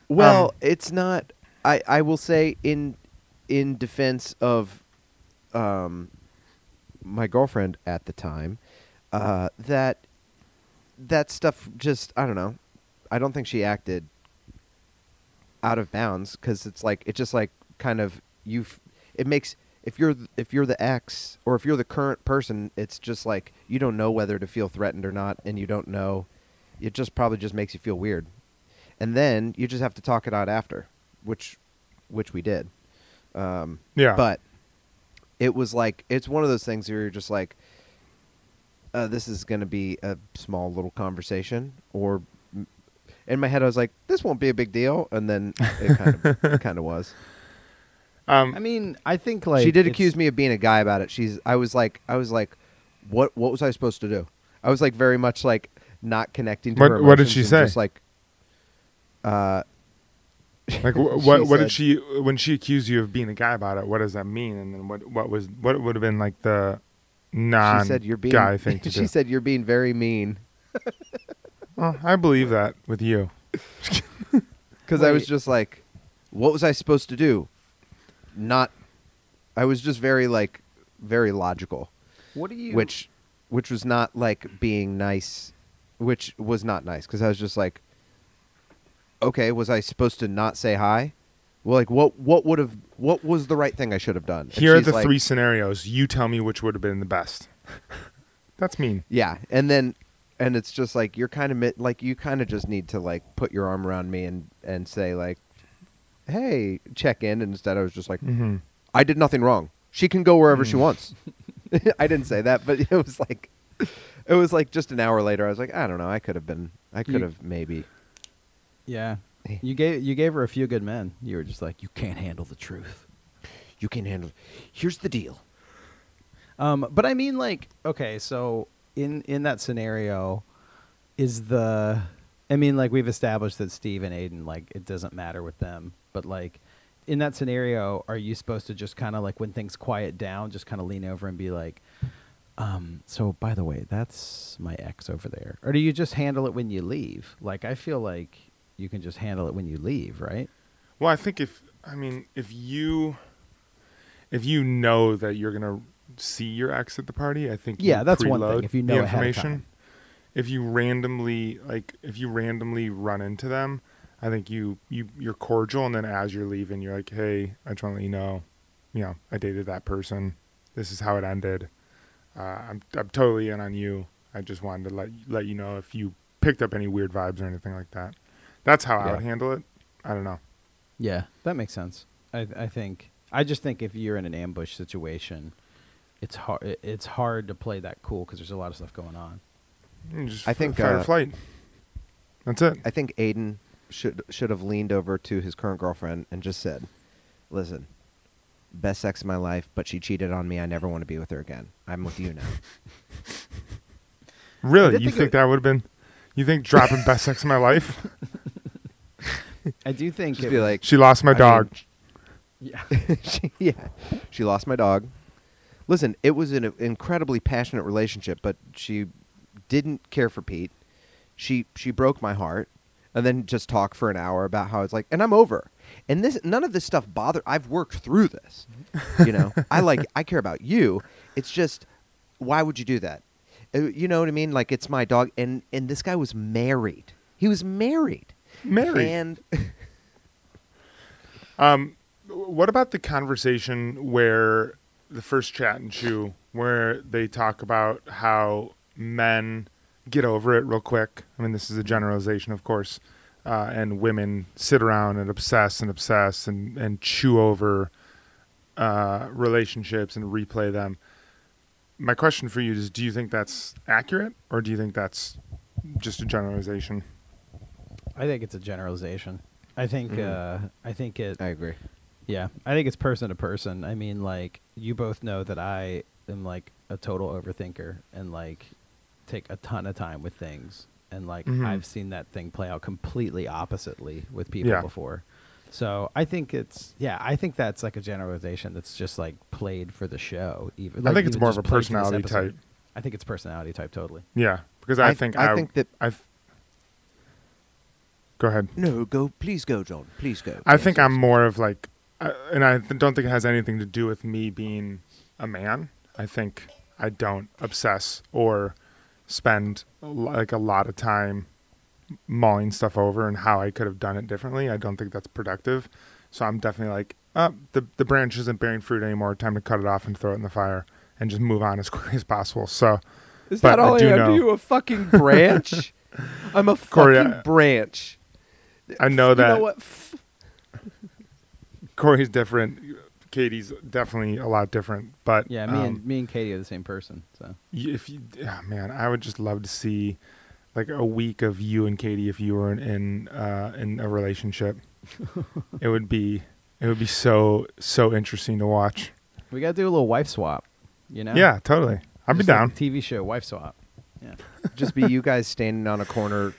Well, Um, it's not. I I will say in in defense of um my girlfriend at the time uh that that stuff just I don't know. I don't think she acted out of bounds because it's like it just like kind of you. It makes if you're if you're the ex or if you're the current person, it's just like you don't know whether to feel threatened or not, and you don't know. It just probably just makes you feel weird, and then you just have to talk it out after, which which we did. Um, Yeah. but it was like it's one of those things where you're just like, uh, this is going to be a small little conversation, or in my head I was like, this won't be a big deal, and then it kind of it kind of was. um, I mean, I think like she did accuse me of being a guy about it. She's I was like I was like, what what was I supposed to do? I was like very much like not connecting to What- her what did she and say? Just like, uh, like wh- what what said- did she when she accused you of being a guy about it? What does that mean? And then what what was what would have been like the non she said you're being guy thing to she do? said you're being very mean Well, I believe that with you. because I was just like, what was I supposed to do? Not, I was just very like very logical. What do you? which which was not like being nice which was not nice because i was just like okay was i supposed to not say hi well like what what would have what was the right thing i should have done And Here are the like- three scenarios. You tell me which would have been the best. That's mean. yeah and then and it's just like you're kind of like you kind of just need to like put your arm around me and and say like hey check in and instead i was just like Mm-hmm. i did nothing wrong she can go wherever she Mm. wants i didn't say that but it was like it was like just an hour later i was like i don't know i could have been i could have maybe yeah, you gave you gave her a few good men. You were just like, you can't handle the truth. you can't handle here's the deal Um, but I mean, like, okay, so in in that scenario, is the, I mean, like we've established that Steve and Aidan, like, it doesn't matter with them, but like, in that scenario, are you supposed to just kind of like when things quiet down, just kind of lean over and be like, um, so by the way, that's my ex over there, or do you just handle it when you leave? Like, I feel like you can just handle it when you leave, right? Well, I think if I mean if you if you know that you're gonna see your ex at the party, I think Yeah, that's one thing, if you know information. If you randomly like if you randomly run into them, I think you you you're cordial, and then as you're leaving, you're like, hey, I just want to let you know, you know, I dated that person. This is how it ended. Uh, I'm I'm totally in on you. I just wanted to let let you know if you picked up any weird vibes or anything like that. That's how I would handle it. I don't know. Yeah, that makes sense. I I think I just think if you're in an ambush situation, it's hard. It's hard to play that cool because there's a lot of stuff going on. You Just I f- think, fight or uh, flight. That's it. i think aidan should should have leaned over to his current girlfriend and just said listen best sex of my life but she cheated on me i never want to be with her again i'm with you now Really? You think think it- that would have been? You think dropping best sex of my life? I do think just it be was- like She lost my I dog. mean, Yeah. she, yeah, she lost my dog. Listen, it was an incredibly passionate relationship, but she didn't care for Pete. She she broke my heart, and then just talk for an hour about how it's like, and I'm over. And this none of this stuff bother. I've worked through this. You know, I like I care about you. It's just, why would you do that? Uh, You know what I mean? Like it's my dog, and and this guy was married. He was married. Married. And Um, what about the conversation where the first chat and chew, where they talk about how men get over it real quick? I mean, this is a generalization, of course, uh, and women sit around and obsess and obsess and and chew over uh, relationships and replay them. My question for you is: Do you think that's accurate, or do you think that's just a generalization? I think it's a generalization. I think Mhm. uh, I think it I agree. Yeah, I think it's person to person. I mean, like you both know that I am like a total overthinker and like take a ton of time with things, and like Mhm. I've seen that thing play out completely oppositely with people Yeah. before. So I think it's yeah, I think that's like a generalization that's just like played for the show. Even I think it's more of a played for this personality type. I think it's personality type totally. Yeah, because I, I- think I think that- I. Go ahead. No, go. Please go, Jon. Please go. I Yes, think yes. I'm more of like, uh, and I th- don't think it has anything to do with me being a man. I think I don't obsess or spend like a lot of time mulling stuff over and how I could have done it differently. I don't think that's productive. So I'm definitely like, uh, the the branch isn't bearing fruit anymore. Time to cut it off and throw it in the fire and just move on as quickly as possible. So Is that all I I, am? know- Do you a fucking branch? I'm a Cory, fucking I- branch. I know You that know what? Cory's different. Katie's definitely a lot different, but Yeah, me um, and me and Katie are the same person. So if you yeah, man i would just love to see like a week of you and katie if you were in in, uh, in a relationship it would be it would be so so interesting to watch we gotta do a little wife swap. You know? yeah totally i'd be Just like down TV show wife swap. Yeah. Just be you guys standing on a corner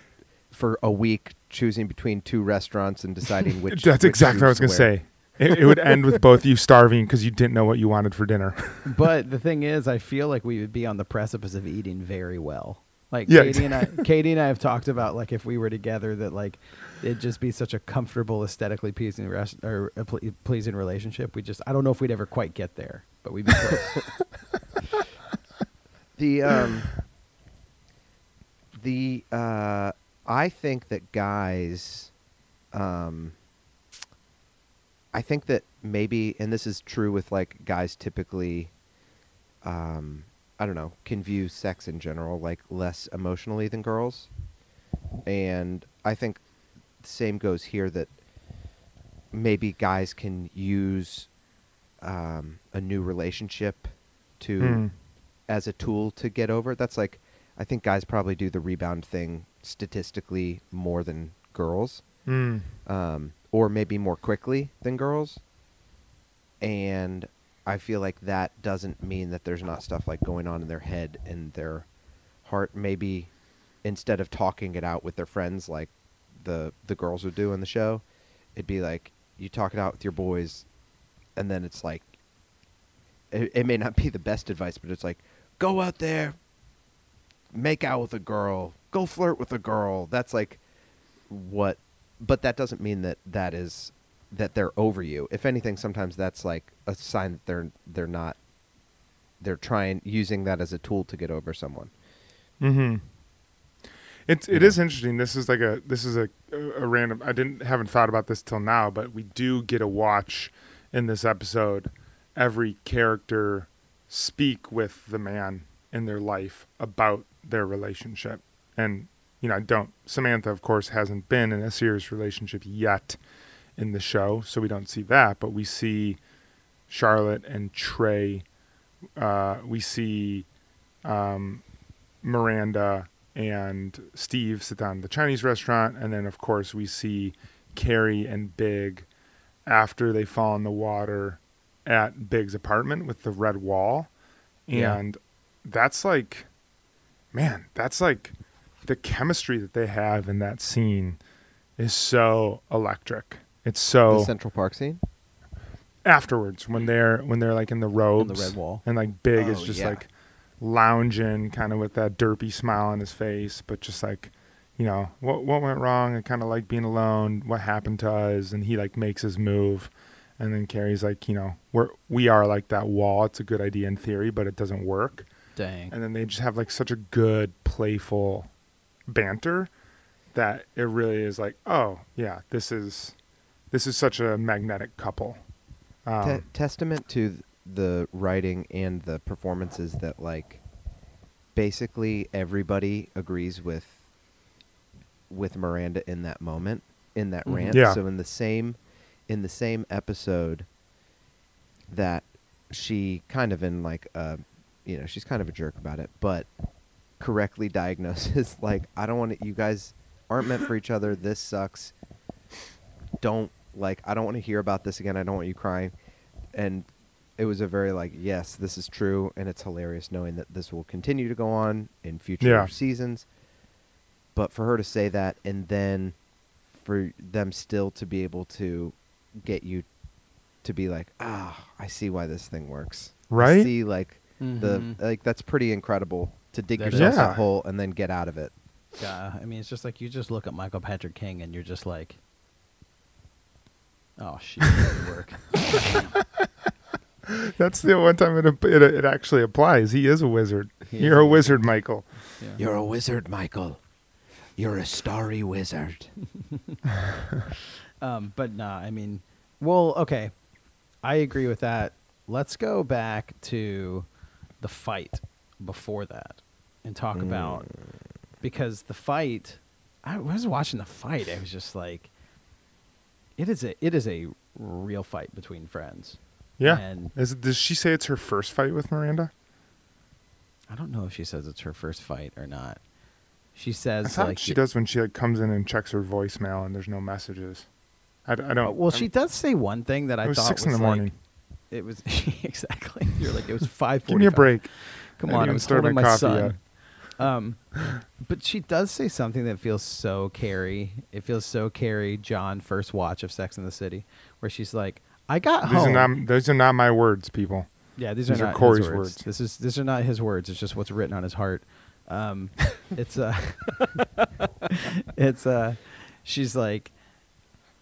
for a week, choosing between two restaurants and deciding which. that's which exactly what i was going to say it, it would end with both you starving because you didn't know what you wanted for dinner but the thing is, I feel like we would be on the precipice of eating very well. Like Yeah, Katie and I, Katie and I have talked about like if we were together, that like it'd just be such a comfortable, aesthetically pleasing rest or a ple- pleasing relationship. We just, I don't know if we'd ever quite get there, but we'd be close. The um. The uh, I think that guys, um. I think that maybe, and this is true with like guys typically, um, I don't know, can view sex in general like less emotionally than girls, and I think the same goes here that maybe guys can use um, a new relationship to Hmm. as a tool to get over. That's like I think guys probably do the rebound thing statistically more than girls, Mm. um, or maybe more quickly than girls. And I feel like that doesn't mean that there's not stuff like going on in their head and their heart. Maybe instead of talking it out with their friends like the the girls would do in the show, it'd be like you talk it out with your boys, and then it's like it, it may not be the best advice, but it's like go out there, make out with a girl, go flirt with a girl. That's like what, but that doesn't mean that that is that they're over you. If anything, sometimes that's like a sign that they're they're not. They're trying using that as a tool to get over someone. Mm-hmm. It's it Yeah. is interesting. This is like a this is a, a random. I didn't haven't thought about this till now, but we do get a watch in this episode. Every character speak with the man in their life about their relationship, and you know, I don't. Samantha, of course, hasn't been in a serious relationship yet in the show, so we don't see that. But we see Charlotte and Trey. Uh, we see um, Miranda and Steve sit down at the Chinese restaurant, and then of course we see Carrie and Big after they fall in the water at Big's apartment with the red wall, Yeah. and that's like, man, that's like the chemistry that they have in that scene is so electric. It's so The Central Park scene. afterwards when they're when they're like in the robes red wall. and like big is Oh, just yeah. like lounging kind of with that derpy smile on his face but just like you know what what went wrong and kind of like being alone what happened to us and he like makes his move and then Carrie's like you know we're we are like that wall it's a good idea in theory but it doesn't work Dang. and then they just have like such a good playful banter that it really is like oh yeah this is this is such a magnetic couple um, Te- testament to the writing and the performances that like basically everybody agrees with with Miranda in that moment in that Mhm. rant. Yeah. So in the same in the same episode that she kind of in like uh you know, she's kind of a jerk about it, but correctly diagnoses like I don't want to you guys aren't meant for each other. This sucks. Don't like I don't want to hear about this again. I don't want you crying. And it was a very like yes, this is true and it's hilarious knowing that this will continue to go on in future Yeah. seasons. But for her to say that and then for them still to be able to get you to be like, "Ah, I see why this thing works." I Right? see like the Mhm. like that's pretty incredible to dig That yourself is. a Yeah. hole and then get out of it. Yeah, I mean, it's just like you just look at Michael Patrick King and you're just like, oh shit, it didn't work. That's the one time it, it it actually applies. He is a wizard. He You're is a a wizard, Michael. Yeah. You're a wizard, Michael. You're a starry wizard. Um, but nah, I mean, well, okay, I agree with that. Let's go back to the fight before that and talk about because the fight. I was watching the fight. I was just like, it is a it is a real fight between friends. Yeah. And Is it, does she say it's her first fight with Miranda? I don't know if she says it's her first fight or not. She I says thought like she does when she like comes in and checks her voicemail and there's no messages. I, Uh, don't. well, I'm- she does say one thing that I It was thought six was in the like- morning. it was exactly. You're like it was five. Give me a break. Come on, I'm holding my my coffee son. Um, but she does say something that feels so Carrie. It feels so Carrie John first watch of Sex and the City, where she's like, "I got These are home." not these are not my words, people. yeah, these, these are are not Cory's words. words. This is these are not his words. It's just what's written on his heart. Um, it's uh, it's uh, she's like,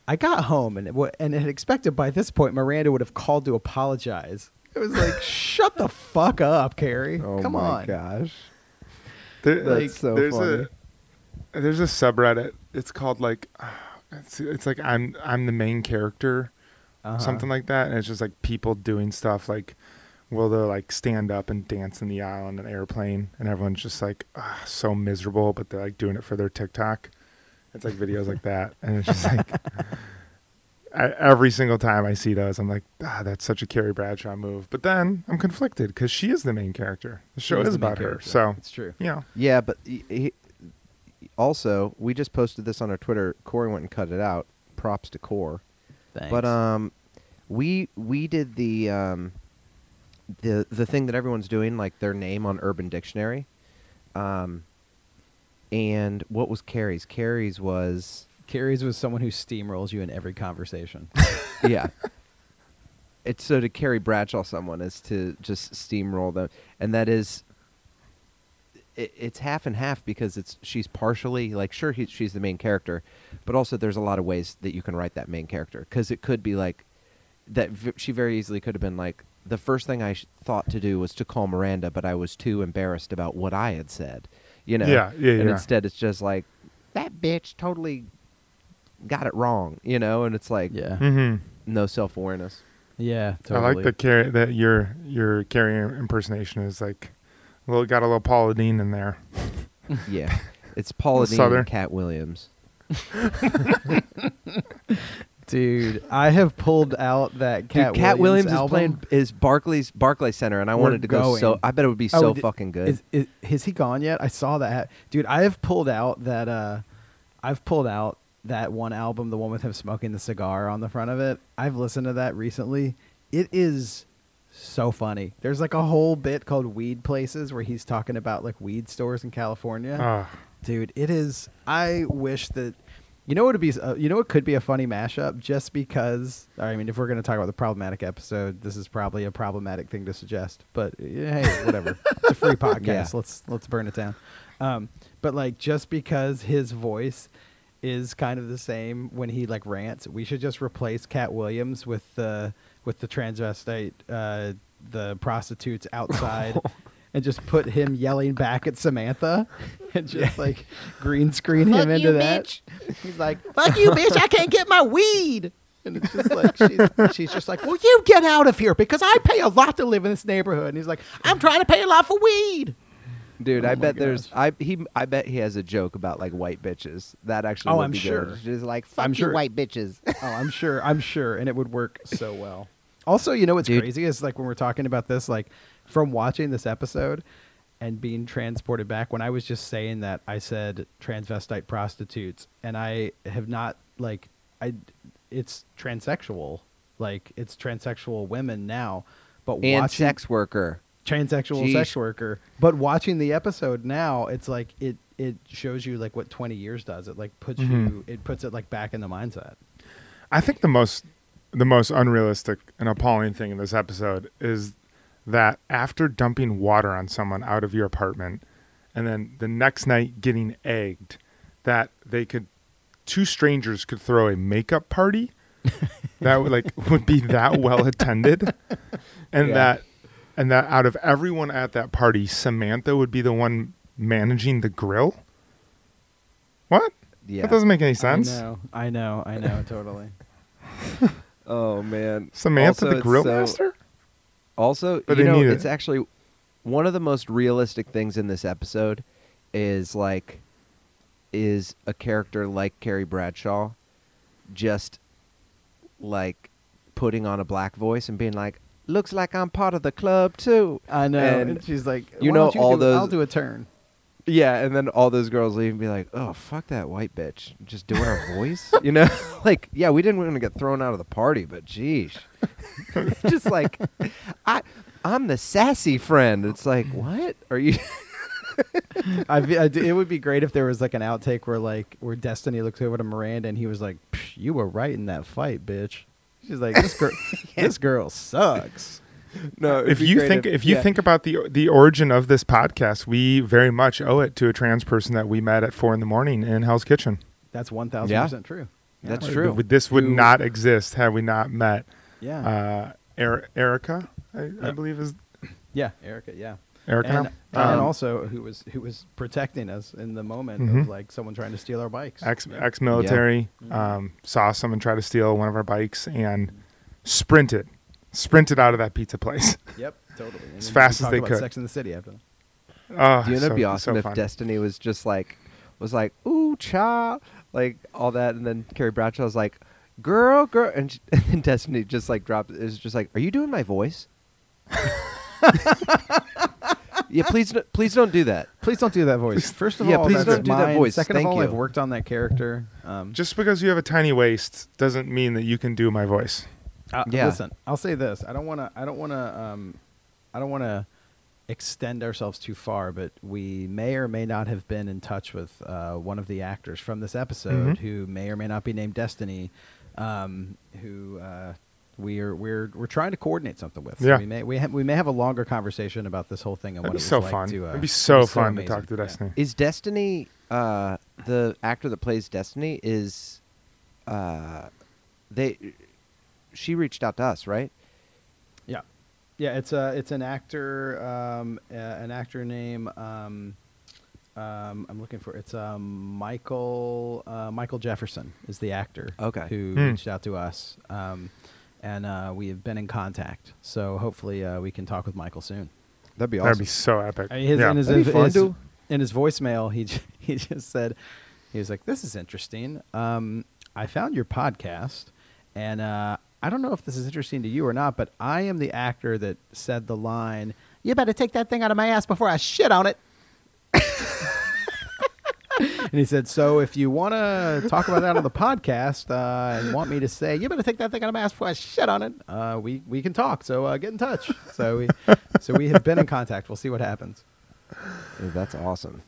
I got home and it, wa- and had expected by this point Miranda would have called to apologize. It was like, shut the fuck up, Carrie. Oh Come my on. gosh. There, That's Like, so there's funny. a there's a subreddit. It's called like it's it's like I'm I'm the main character, Uh-huh. something like that, and it's just like people doing stuff like will they like stand up and dance in the aisle in an airplane, and everyone's just like ah, so miserable, but they're like doing it for their TikTok. It's like videos like that, and it's just like. I, every single time I see those, I'm like, ah, that's such a Carrie Bradshaw move. But then I'm conflicted because she is the main character. The show is is the about her, so it's true. you know. Yeah, but he, he, also we just posted this on our Twitter. Cory went and cut it out. Props to Core. Thanks. But um, we we did the um, the the thing that everyone's doing, like their name on Urban Dictionary. Um, and what was Carrie's? Carrie's was Carrie's was someone who steamrolls you in every conversation. yeah. It's so to carry Bradshaw someone is to just steamroll them, and that is. It, it's half and half because it's she's partially like sure he, she's the main character, but also there's a lot of ways that you can write that main character because it could be like that v- she very easily could have been like the first thing I sh- thought to do was to call Miranda, but I was too embarrassed about what I had said, you know. Yeah, yeah, And yeah. instead, it's just like that bitch totally got it wrong, you know, and it's like yeah. Mm-hmm. no self awareness. Yeah, I like the Carrie that your your Carrie impersonation is like, a little got a little Paula Deen in there. Yeah, it's Paula Deen Southern. and Katt Williams. Dude, I have pulled out that Cat Dude, Katt Williams, is album. playing is Barclays Barclay Center, and I We're wanted to go. So. I bet it would be Oh, so d- fucking good. Is, is, has he gone yet? I saw that. Dude, I have pulled out that uh I've pulled out that one album, the one with him smoking the cigar on the front of it. I've listened to that recently. It is so funny. There's like a whole bit called Weed Places where he's talking about like weed stores in California. Ah, Dude, it is I wish that You know what would be? Uh, you know what could be a funny mashup? Just because, I mean, if we're going to talk about the problematic episode, this is probably a problematic thing to suggest. But uh, hey, whatever. it's a free podcast. Yeah. Let's let's burn it down. Um, but like, just because his voice is kind of the same when he like rants, we should just replace Katt Williams with the with the transvestite, uh, the prostitutes outside. And just put him yelling back at Samantha, and just like green screen him into that. He's like, "Fuck you, bitch! I can't get my weed." And it's just like she's, she's just like, "Well, you get out of here because I pay a lot to live in this neighborhood." And he's like, "I'm trying to pay a lot for weed." Dude, Oh I bet there's. I he I bet he has a joke about like white bitches. That actually Oh, would I'm be sure. good. Just like fuck I'm you sure. white bitches. Oh, I'm sure. I'm sure, and it would work so well. Also, you know what's Dude. crazy is like when we're talking about this, like from watching this episode and being transported back. When I was just saying that, I said transvestite prostitutes, and I have not like I. It's transsexual, like it's transsexual women now, but and watching sex worker. Transsexual Jeez. sex worker. But watching the episode now, it's like it it shows you like what 20 years does. It like puts Mhm. you it puts it like back in the mindset. I think the most the most unrealistic and appalling thing in this episode is that after dumping water on someone out of your apartment and then the next night getting egged that they could two strangers could throw a makeup party that would like would be that well attended and Yeah. that and that out of everyone at that party Samantha would be the one managing the grill what Yeah. that doesn't make any sense I know, I know, I know, totally. oh man. Samantha Also, the grill so- master Also, But you they know, need it. it's actually one of the most realistic things in this episode is like is a character like Carrie Bradshaw just like putting on a black voice and being like, "Looks like I'm part of the club too." I know. And And, she's like, you "Why know you all do- I'll do a turn. Yeah, and then all those girls leave and be like, "Oh, fuck that white bitch, just doing her voice," you know? like, yeah, we didn't want to get thrown out of the party, but geez, just like, I, I'm the sassy friend. It's like, what are you? I, I it would be great if there was like an outtake where like where Destiny looks over to Miranda and he was like, "Psh, "You were right in that fight, bitch." She's like, "This girl, this girl sucks." no, if you think if you think about the the origin of this podcast, we very much owe it to a trans person that we met at four in the morning in Hell's Kitchen. That's one thousand Yeah. percent true. Yeah. That's true. This would Who- not exist had we not met Yeah, uh, Er- Erica. I, I believe is yeah, Erica. Yeah, Erica. and, now? and Um, also who was who was protecting us in the moment Mhm. of like someone trying to steal our bikes. ex Yeah. ex military Mhm. um, saw someone try to steal one of our bikes and sprinted, sprinted out of that pizza place. Yep, totally. As fast as they about could. Sex and the City after that. Oh, Do you know it'd so- be so awesome if fun. Destiny was just like was like ooh cha like all that, and then Carrie Bradshaw was like girl girl, and, sh- and then Destiny just like dropped is just like are you doing my voice? yeah, please no- please don't do that. Please don't do that voice. First of all, Yeah, all, please that's don't do that voice. Second Thank of all, you. I've worked on that character. Um, Just because you have a tiny waist doesn't mean that you can do my voice. Uh, Yeah. Listen, I'll say this. I don't want to. I don't want to. Um, I don't want to extend ourselves too far, but we may or may not have been in touch with uh, one of the actors from this episode Mhm. who may or may not be named Destiny, um, who uh, we are we're we're trying to coordinate something with. So Yeah. we may we, ha- we may have a longer conversation about this whole thing and That'd what be it so was like fun. to. Uh, It'd be so it's fun to talk to Yeah. Destiny. Is Destiny uh, the actor that plays Destiny? Is uh, they? She reached out to us, right? Yeah, yeah. It's a it's an actor, um, uh, an actor name. Um, um, I'm looking for it's um, Michael uh, Michael Jefferson is the actor. Okay. who Hmm. reached out to us, um, and uh, we have been in contact. So hopefully uh, we can talk with Michael soon. That'd be awesome. That'd be so epic. I mean, his, yeah. in, his, That'd be fun, his- in his voicemail, he j- he just said, he was like, "This is interesting. Um, I found your podcast, and uh, I don't know if this is interesting to you or not, but I am the actor that said the line, "You better take that thing out of my ass before I shit on it." And he said, "So if you want to talk about that on the podcast uh, and want me to say, you better take that thing out of my ass before I shit on it, uh, we we can talk. So uh, get in touch." So we so we have been in contact. We'll see what happens. Dude, that's awesome.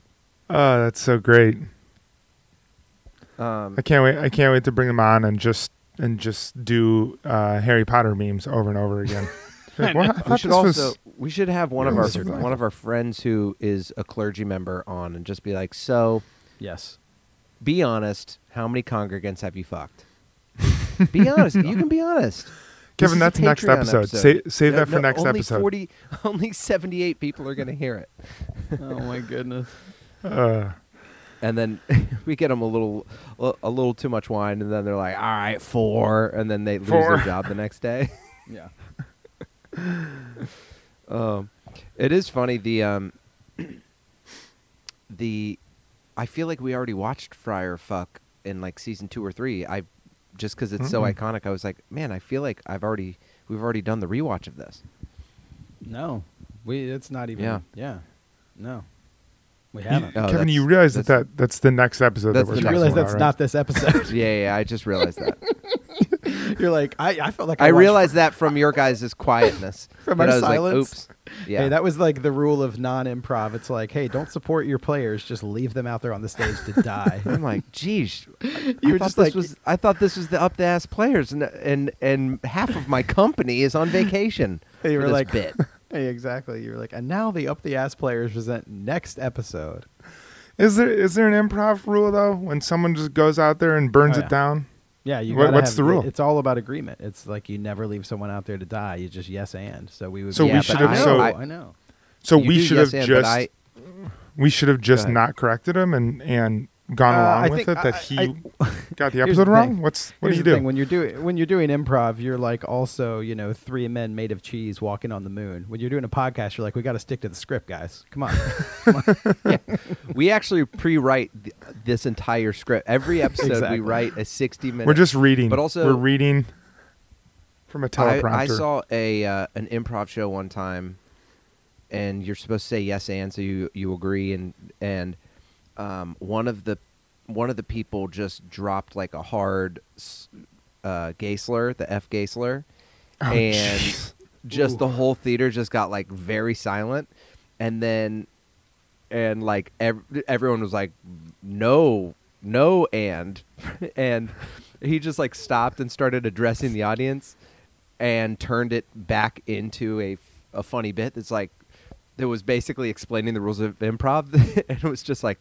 Oh, that's so great. Um, I can't wait. I can't wait to bring them on and just and just do uh, Harry Potter memes over and over again. Like, we should also was- we should have one of our one of our friends who is a clergy member on and just be like, so Yes. be honest, how many congregants have you fucked? be honest. You can be honest. Kevin, is a that's next Patreon episode. Sa- save No, that for no, next only episode. 40, only 78 people are going to hear it. oh my goodness. Uh, And then we get them a little a little too much wine and then they're like, "All right, 4." And then they lose Four. their job the next day. Yeah. Um, it is funny the um, the I feel like we already watched Friar fuck in like season two or three. I just because it's so Mm-mm. iconic, I was like, man, I feel like I've already we've already done the rewatch of this. No. We it's not even Yeah. yeah. No. We haven't. Oh, Kevin, that's- you realize that, that's- that that's the next episode That's that we're the you next realize that's about, not this episode. yeah, yeah, I just realized that. You're like, I, I felt like I watched realized that from your guys' quietness. From that our I was silence? Like, Oops. Yeah. Hey, that was like the rule of non-improv. It's like, hey, don't support your players. Just leave them out there on the stage to die. I'm like, geez, I, You I were thought just this like- was I thought this was the up the ass players, and and and half of my company is on vacation. Hey, you for were this like, bit. hey, exactly. You were like, and now the up the ass players present next episode. Is there is there an improv rule though when someone just goes out there and burns Oh, it down? Yeah, you. What- gotta what's have- the rule? It's all about agreement. It's like you never leave someone out there to die. You just yes and. So we would. So be- we Yeah, should have I so know, I- I know. so You we should yes have and, just I- we should have just not corrected him and and gone Uh, along I with think it that I- he I- got the episode the wrong. thing. What's what Here's do the you thing: do? when you're doing when you're doing improv, you're like also you know three men made of cheese walking on the moon. When you're doing a podcast, you're like, we got to stick to the script, guys. Come on. we actually pre-write th- this entire script. Every episode Exactly. we write a 60 minute. We're just reading, But also- we're reading from a teleprompter. I saw a uh, an improv show one time, and you're supposed to say yes and so you you agree and and um, one of the one of the people just dropped like a hard uh, gay slur, the F gay slur, Oh, and jeez. just the whole theater just got like very silent, and then and like ev- everyone was like no no and and he just like stopped and started addressing the audience and turned it back into a, a funny bit that's like that was basically explaining the rules of improv. And it was just like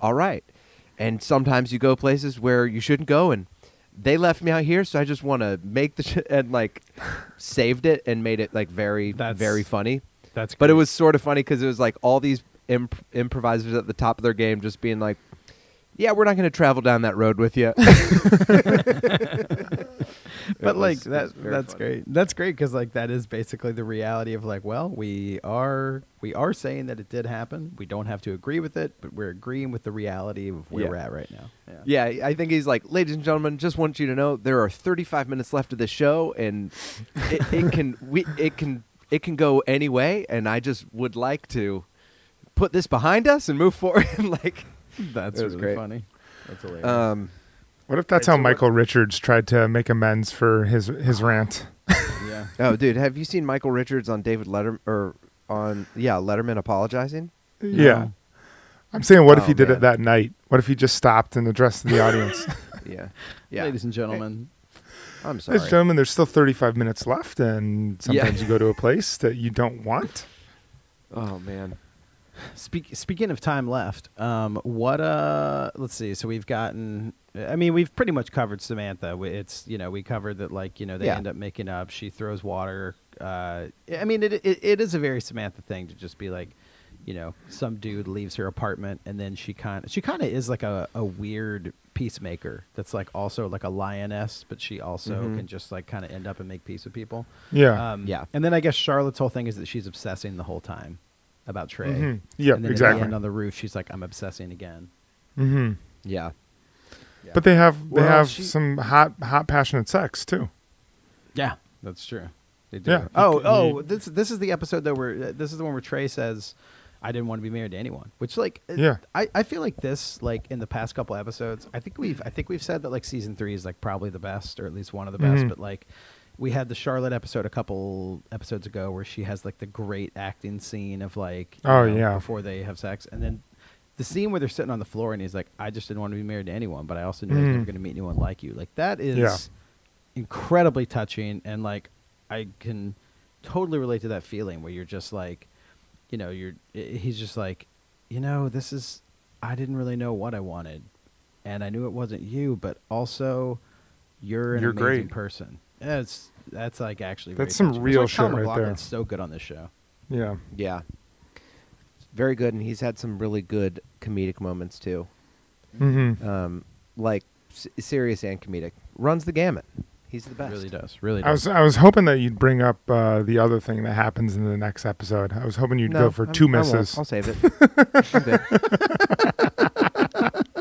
all right and sometimes you go places where you shouldn't go and they left me out here so i just want to make the sh-, and like saved it and made it like very That's- very funny That's. but it great. was sort of funny because it was like all these imp- improvisers at the top of their game just being like yeah we're not going to travel down that road with you but like that that's great. That's great because like that is basically the reality of like well we are we are saying that it did happen. We don't have to agree with it but we're agreeing with the reality of where Yeah. we're at right now. Yeah. Yeah, I think he's like, ladies and gentlemen, just want you to know there are 35 minutes left of this show, and it, it can we it can it can go any way, and I just would like to put this behind us and move forward. like, that's really great. funny that's hilarious um, What if that's Right, how so what- Michael Richards tried to make amends for his his rant? yeah oh, dude, have you seen Michael Richards on David Letterman or on yeah Letterman apologizing? Yeah. I'm saying, what if Oh, he did man. it that night? What if he just stopped and addressed the audience? Yeah, yeah. ladies and gentlemen I'm sorry. Ladies and gentlemen, there's still 35 minutes left, and Yeah. sometimes you go to a place that you don't want. Oh man. Speak, speaking of time left, um, what uh, let's see. So we've gotten. I mean, we've pretty much covered Samantha. It's you know we covered that like you know they Yeah. end up making up. She throws water. Uh, I mean, it, it it is a very Samantha thing to just be like, you know, some dude leaves her apartment and then she kind of she kind of is like a, a weird peacemaker that's like also like a lioness, but she also Mhm. can just like kind of end up and make peace with people. Yeah. Um, Yeah. And then I guess Charlotte's whole thing is that she's obsessing the whole time about Trey. Mhm. Yep, and then At exactly. the end on the roof, she's like, "I'm obsessing again." hmm Yeah. But they have they Well, have she- some hot hot passionate sex too. Yeah, that's true. They do. Yeah. Oh, oh, this this is the episode though where uh, this is the one where Trey says, "I didn't want to be married to anyone," which like, uh, Yeah. I, I feel like this like in the past couple episodes, I think we've I think we've said that like season three is like probably the best or at least one of the best, Mhm. but like. We had the Charlotte episode a couple episodes ago where she has like the great acting scene of like, Oh, know, yeah. before they have sex, and then the scene where they're sitting on the floor and he's like, "I just didn't want to be married to anyone, but I also knew I was never mm. going to meet anyone like you." Like that is Yeah. incredibly touching, and like I can totally relate to that feeling where you're just like, you know, you're. He's just like, you know, this is. I didn't really know what I wanted, and I knew it wasn't you, but also, you're an You're amazing great. person. Yeah, it's that's like actually That's some touching. real That's shit right there. MacLachlan's so good on this show. Yeah. Yeah. Very good, and he's had some really good comedic moments too. Mm-hmm. Um, like s- serious and comedic. Runs the gamut. He's the best. Really does. Really I was I was hoping that you'd bring up uh, the other thing that happens in the next episode. I was hoping you'd No, go for I'm- two misses. I'll save it. I'm good.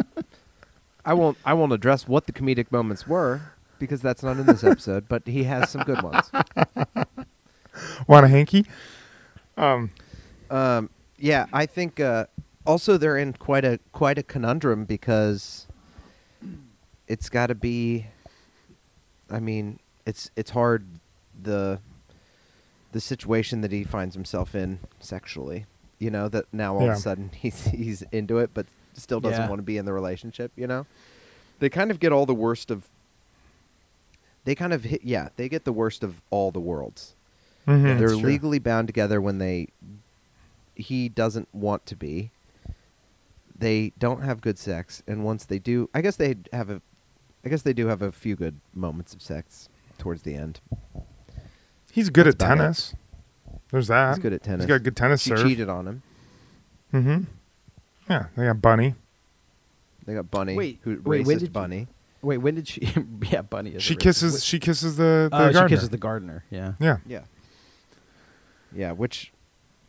I won't. I won't address what the comedic moments were because that's not in this episode. But he has some good ones. Want a hanky? Um, Um, yeah, I think. Uh, also, they're in quite a quite a conundrum because it's got to be. I mean, it's it's hard the the situation that he finds himself in sexually. You know that now all of a sudden he's he's into it, but still doesn't Yeah. want to be in the relationship. You know, they kind of get all the worst of. They kind of hit, yeah. They get the worst of all the worlds. mhm, They're it's true. legally bound together when they he doesn't want to be. They don't have good sex, and once they do, I guess they have a, I guess they do have a few good moments of sex towards the end. He's good That's at about it. tennis. There's that. He's good at tennis. He's got good tennis She serve. cheated on him. Mm-hmm. Yeah, they got Bunny. They got Bunny, Wait, who wait, when racist did you- Bunny. Wait, when did she? yeah, Bunny. Is She kisses. Wait- She kisses the, the Oh, she gardener. kisses the gardener. Yeah. yeah. Yeah, yeah. Which,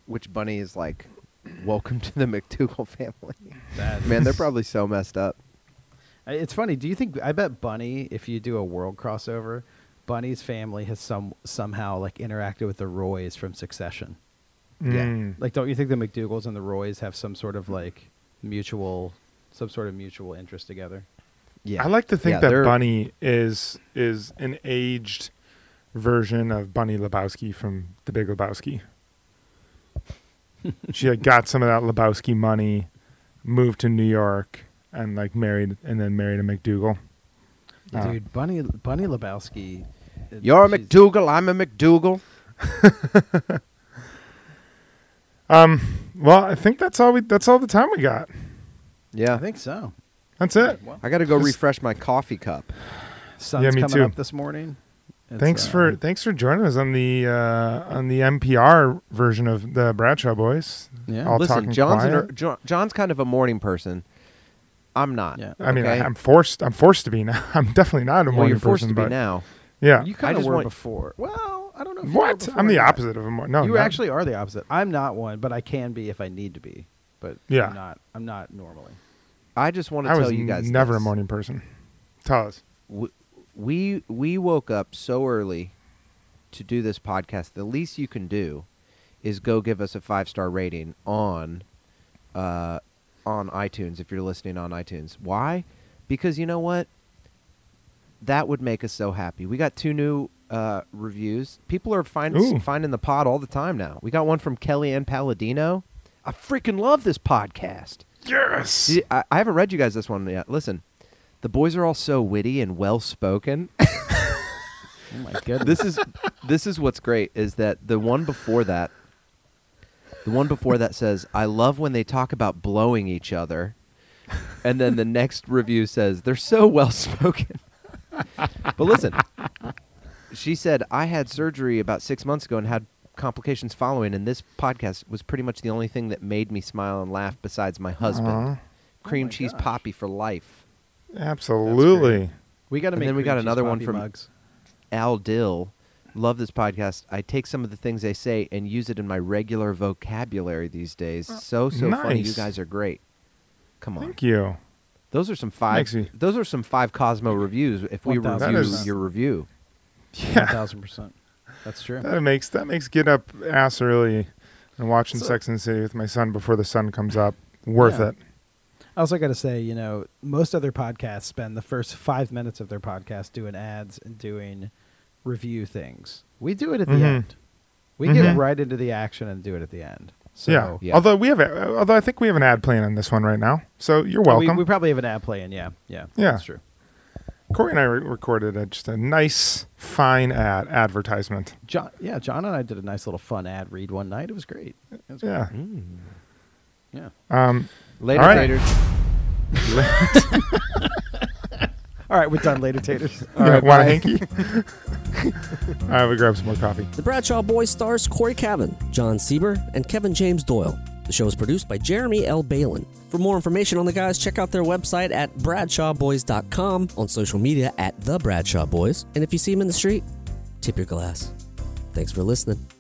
which Bunny is like, welcome to the MacDougal family. That Man, they're probably so messed up. It's funny. Do you think? I bet Bunny, if you do a world crossover, Bunny's family has some somehow like interacted with the Roys from Succession. Yeah. Mm. Like, don't you think the MacDougal's and the Roys have some sort of like mutual, some sort of mutual interest together? Yeah, I like to think Yeah, that Bunny is is an aged version of Bunny Lebowski from The Big Lebowski. she like, got some of that Lebowski money, moved to New York, and like married, and then married a MacDougal. Uh, Dude, Bunny Bunny Lebowski. uh, You're a MacDougal. I'm a MacDougal. Um. Well, I think that's all we. That's all the time we got. Yeah, I think so. That's it. I got to go This- refresh my coffee cup. sun's Yeah, me coming too. up this morning. It's, thanks uh, for thanks for joining us on the uh, on the NPR version of the Bradshaw Boys. Yeah. All Listen, talking Jon's an, quiet. er- Jo- Jon's kind of a morning person. I'm not. Yeah. I mean, okay? I, I'm forced. I'm forced to be now. I'm definitely not a well, morning you're forced person, to be but now. yeah. You kind of just were want- before. Well, I don't know. If you were What? before I'm the that. opposite of a morning. No, you not- actually are the opposite. I'm not one, but I can be if I need to be. But Yeah. I'm not. I'm not normally. I just want to I tell was you guys. never this. a morning person. Tell us. W- We we woke up so early to do this podcast. The least you can do is go give us a five star rating on uh, on iTunes if you're listening on iTunes. Why? Because you know what? That would make us so happy. We got two new uh, reviews. People are find, finding the pod all the time now. We got one from Kellyanne Palladino. I freaking love this podcast. Yes. See, I, I haven't read you guys this one yet. Listen, the boys are all so witty and well spoken. Oh my goodness. this is this is what's great is that the one before that, the one before that says, "I love when they talk about blowing each other," and then the next review says, "They're so well spoken." but listen, she said, "I had surgery about six months ago and had." Complications following, and this podcast was pretty much the only thing that made me smile and laugh besides my husband. Aw, Cream my cheese gosh. poppy for life. absolutely. we got to and make. then we got cream cheese another one coffee from- mugs. Al Dill. Love this podcast. I take some of the things they say and use it in my regular vocabulary these days. Oh. So so funny. You nice. guys are great. Come on. Thank you. Those are some five Makes me- those are some five Cosmo reviews if we 1000. review That is- your review. One Yeah. thousand percent. That's true. That makes that makes get up ass early and watching So- Sex and the City with my son before the sun comes up worth Yeah. it. I also got to say, you know, most other podcasts spend the first five minutes of their podcast doing ads and doing review things. We do it at the Mhm. end. We get Mhm. right into the action and do it at the end. So yeah. Yeah. Although we have, although I think we have an ad playing on this one right now, so you're Oh, welcome. We, we probably have an ad playing. Yeah, yeah, Yeah. That's true. Cory and I re- recorded a, just a nice, fine ad advertisement. Jon, yeah, Jon and I did a nice little fun ad read one night. It was great. It was great. Yeah. yeah. Um, Later, All right. taters. All right, we're done later, taters. yeah, right, want a hanky? I will grab some more coffee. The Bradshaw Boys stars Cory Cavin, Jon Sieber, and Kevin James Doyle. The show is produced by Jeremy L. Balon. For more information on the guys, check out their website at bradshawboys.com, on social media at The Bradshaw Boys, and if you see them in the street, tip your glass. Thanks for listening.